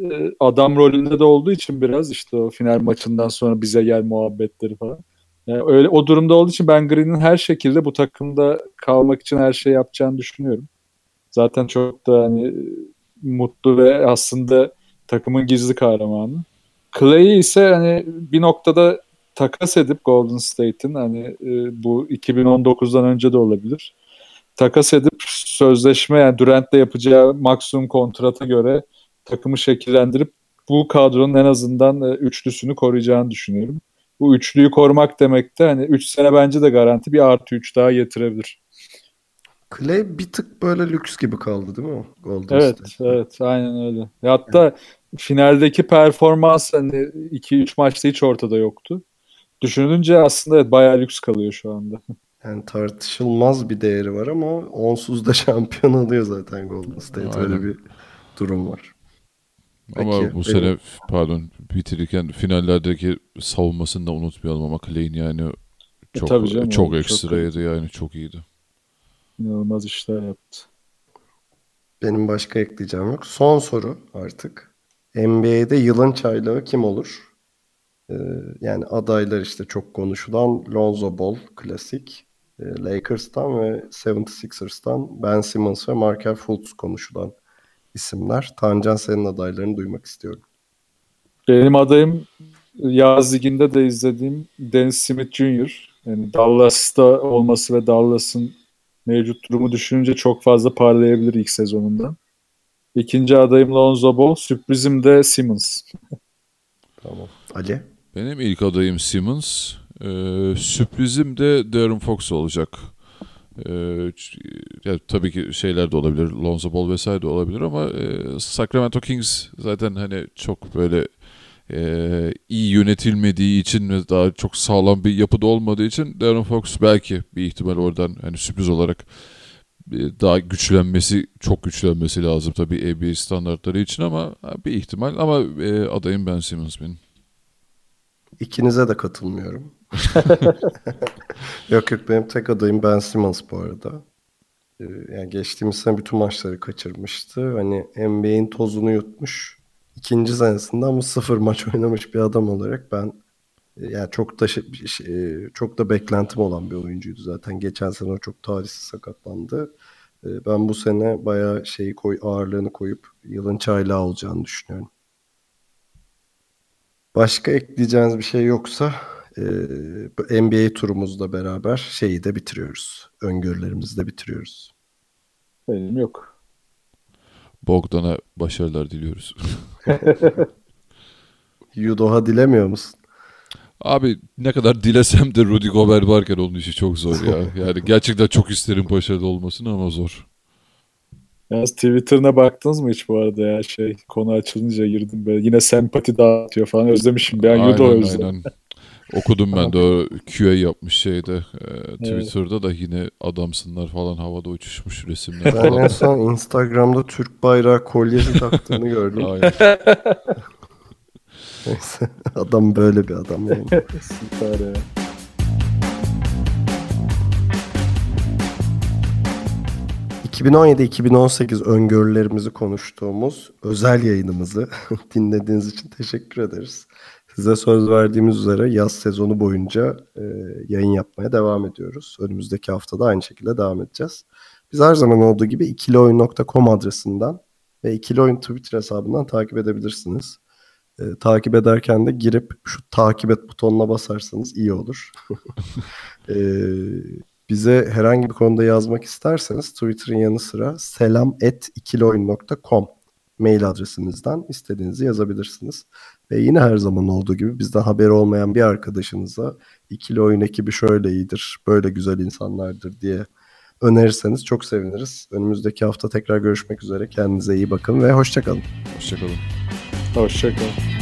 e, adam rolünde de olduğu için biraz işte o final maçından sonra bize gel muhabbetleri falan. Yani öyle o durumda olduğu için ben Green'in her şekilde bu takımda kalmak için her şey yapacağını düşünüyorum. Zaten çok da hani mutlu ve aslında takımın gizli kahramanı. Clay'i ise hani bir noktada takas edip Golden State'in hani e, bu 2019'dan önce de olabilir. Takas edip sözleşme yani Durant'le yapacağı maksimum kontrata göre takımı şekillendirip bu kadronun en azından e, üçlüsünü koruyacağını düşünüyorum. Bu üçlüyü korumak demek de hani 3 sene bence de garanti bir artı 3 daha getirebilir. Clay bir tık böyle lüks gibi kaldı değil mi? Golden Evet, State. evet, aynen öyle. Hatta finaldeki performans hani 2-3 maçta hiç ortada yoktu. Düşününce aslında evet, bayağı lüks kalıyor şu anda. Yani tartışılmaz bir değeri var ama onsuz da şampiyon oluyor zaten Golden State. Öyle Aynen. bir durum var. Ama Peki, bu sene pardon bitirirken finallerdeki savunmasını da unutmayalım ama Clay'in yani çok E, canım, çok o çok ekstraydı yani çok iyiydi. İnanılmaz işler yaptı. Benim başka ekleyeceğim yok. Son soru artık. NBA'de yılın çaylağı kim olur? Ee, yani adaylar işte çok konuşulan Lonzo Ball klasik. Ee, Lakers'tan ve 76ers'tan Ben Simmons ve Markel Fultz konuşulan isimler. Tancan senin adaylarını duymak istiyorum. Benim adayım yaz liginde de izlediğim Dennis Smith Jr. Yani Dallas'ta olması ve Dallas'ın mevcut durumu düşününce çok fazla parlayabilir ilk sezonunda. İkinci adayım Lonzo Ball, sürprizim de Simmons. Tamam. Ali? Benim ilk adayım Simmons. Ee, sürprizim de Darren Fox olacak. Ee, ya, tabii ki şeyler de olabilir. Lonzo Ball vesaire de olabilir ama e, Sacramento Kings zaten hani çok böyle e, iyi yönetilmediği için ve daha çok sağlam bir yapıda olmadığı için Darren Fox belki bir ihtimal oradan hani sürpriz olarak e, daha güçlenmesi çok güçlenmesi lazım tabii NBA standartları için ama bir ihtimal ama adayım Ben Simmons benim. İkinize de katılmıyorum. yok yok benim tek adayım Ben Simmons bu arada. Ee, yani geçtiğimiz sene bütün maçları kaçırmıştı. Hani NBA'in tozunu yutmuş. İkinci senesinde ama sıfır maç oynamış bir adam olarak ben e, yani çok da şey, şey- e, çok da beklentim olan bir oyuncuydu zaten. Geçen sene o çok talihsiz sakatlandı. E, Ben bu sene bayağı şeyi koy ağırlığını koyup yılın çaylağı olacağını düşünüyorum. Başka ekleyeceğiniz bir şey yoksa e, bu NBA turumuzla beraber şeyi de bitiriyoruz. Öngörülerimizi de bitiriyoruz. Benim yok. Bogdan'a başarılar diliyoruz. Yudoha dilemiyor musun? Abi ne kadar dilesem de Rudy Gobert varken onun işi çok zor ya. Yani gerçekten çok isterim başarılı olmasını ama zor. Yalnız Twitter'ına baktınız mı hiç bu arada ya şey konu açılınca girdim böyle yine sempati dağıtıyor falan özlemişim ben Yudo özledim. aynen. Okudum ben de o QA yapmış şeyde e, Twitter'da da yine adamsınlar falan havada uçuşmuş resimler Ben en falan. son Instagram'da Türk bayrağı kolyesi taktığını gördüm. Aynen. Neyse, adam böyle bir adam yani. Süper ya. ...2017-2018 öngörülerimizi konuştuğumuz özel yayınımızı dinlediğiniz için teşekkür ederiz. Size söz verdiğimiz üzere yaz sezonu boyunca e, yayın yapmaya devam ediyoruz. Önümüzdeki haftada aynı şekilde devam edeceğiz. Biz her zaman olduğu gibi ikilioyun.com adresinden ve ikili oyun Twitter hesabından takip edebilirsiniz. E, takip ederken de girip şu takip et butonuna basarsanız iyi olur. e, bize herhangi bir konuda yazmak isterseniz Twitter'ın yanı sıra selam@ikilioyun.com mail adresimizden istediğinizi yazabilirsiniz. Ve yine her zaman olduğu gibi bizden haberi olmayan bir arkadaşınıza ikili oyun ekibi şöyle iyidir, böyle güzel insanlardır diye önerirseniz çok seviniriz. Önümüzdeki hafta tekrar görüşmek üzere. Kendinize iyi bakın ve hoşçakalın. Hoşçakalın. Hoşçakalın.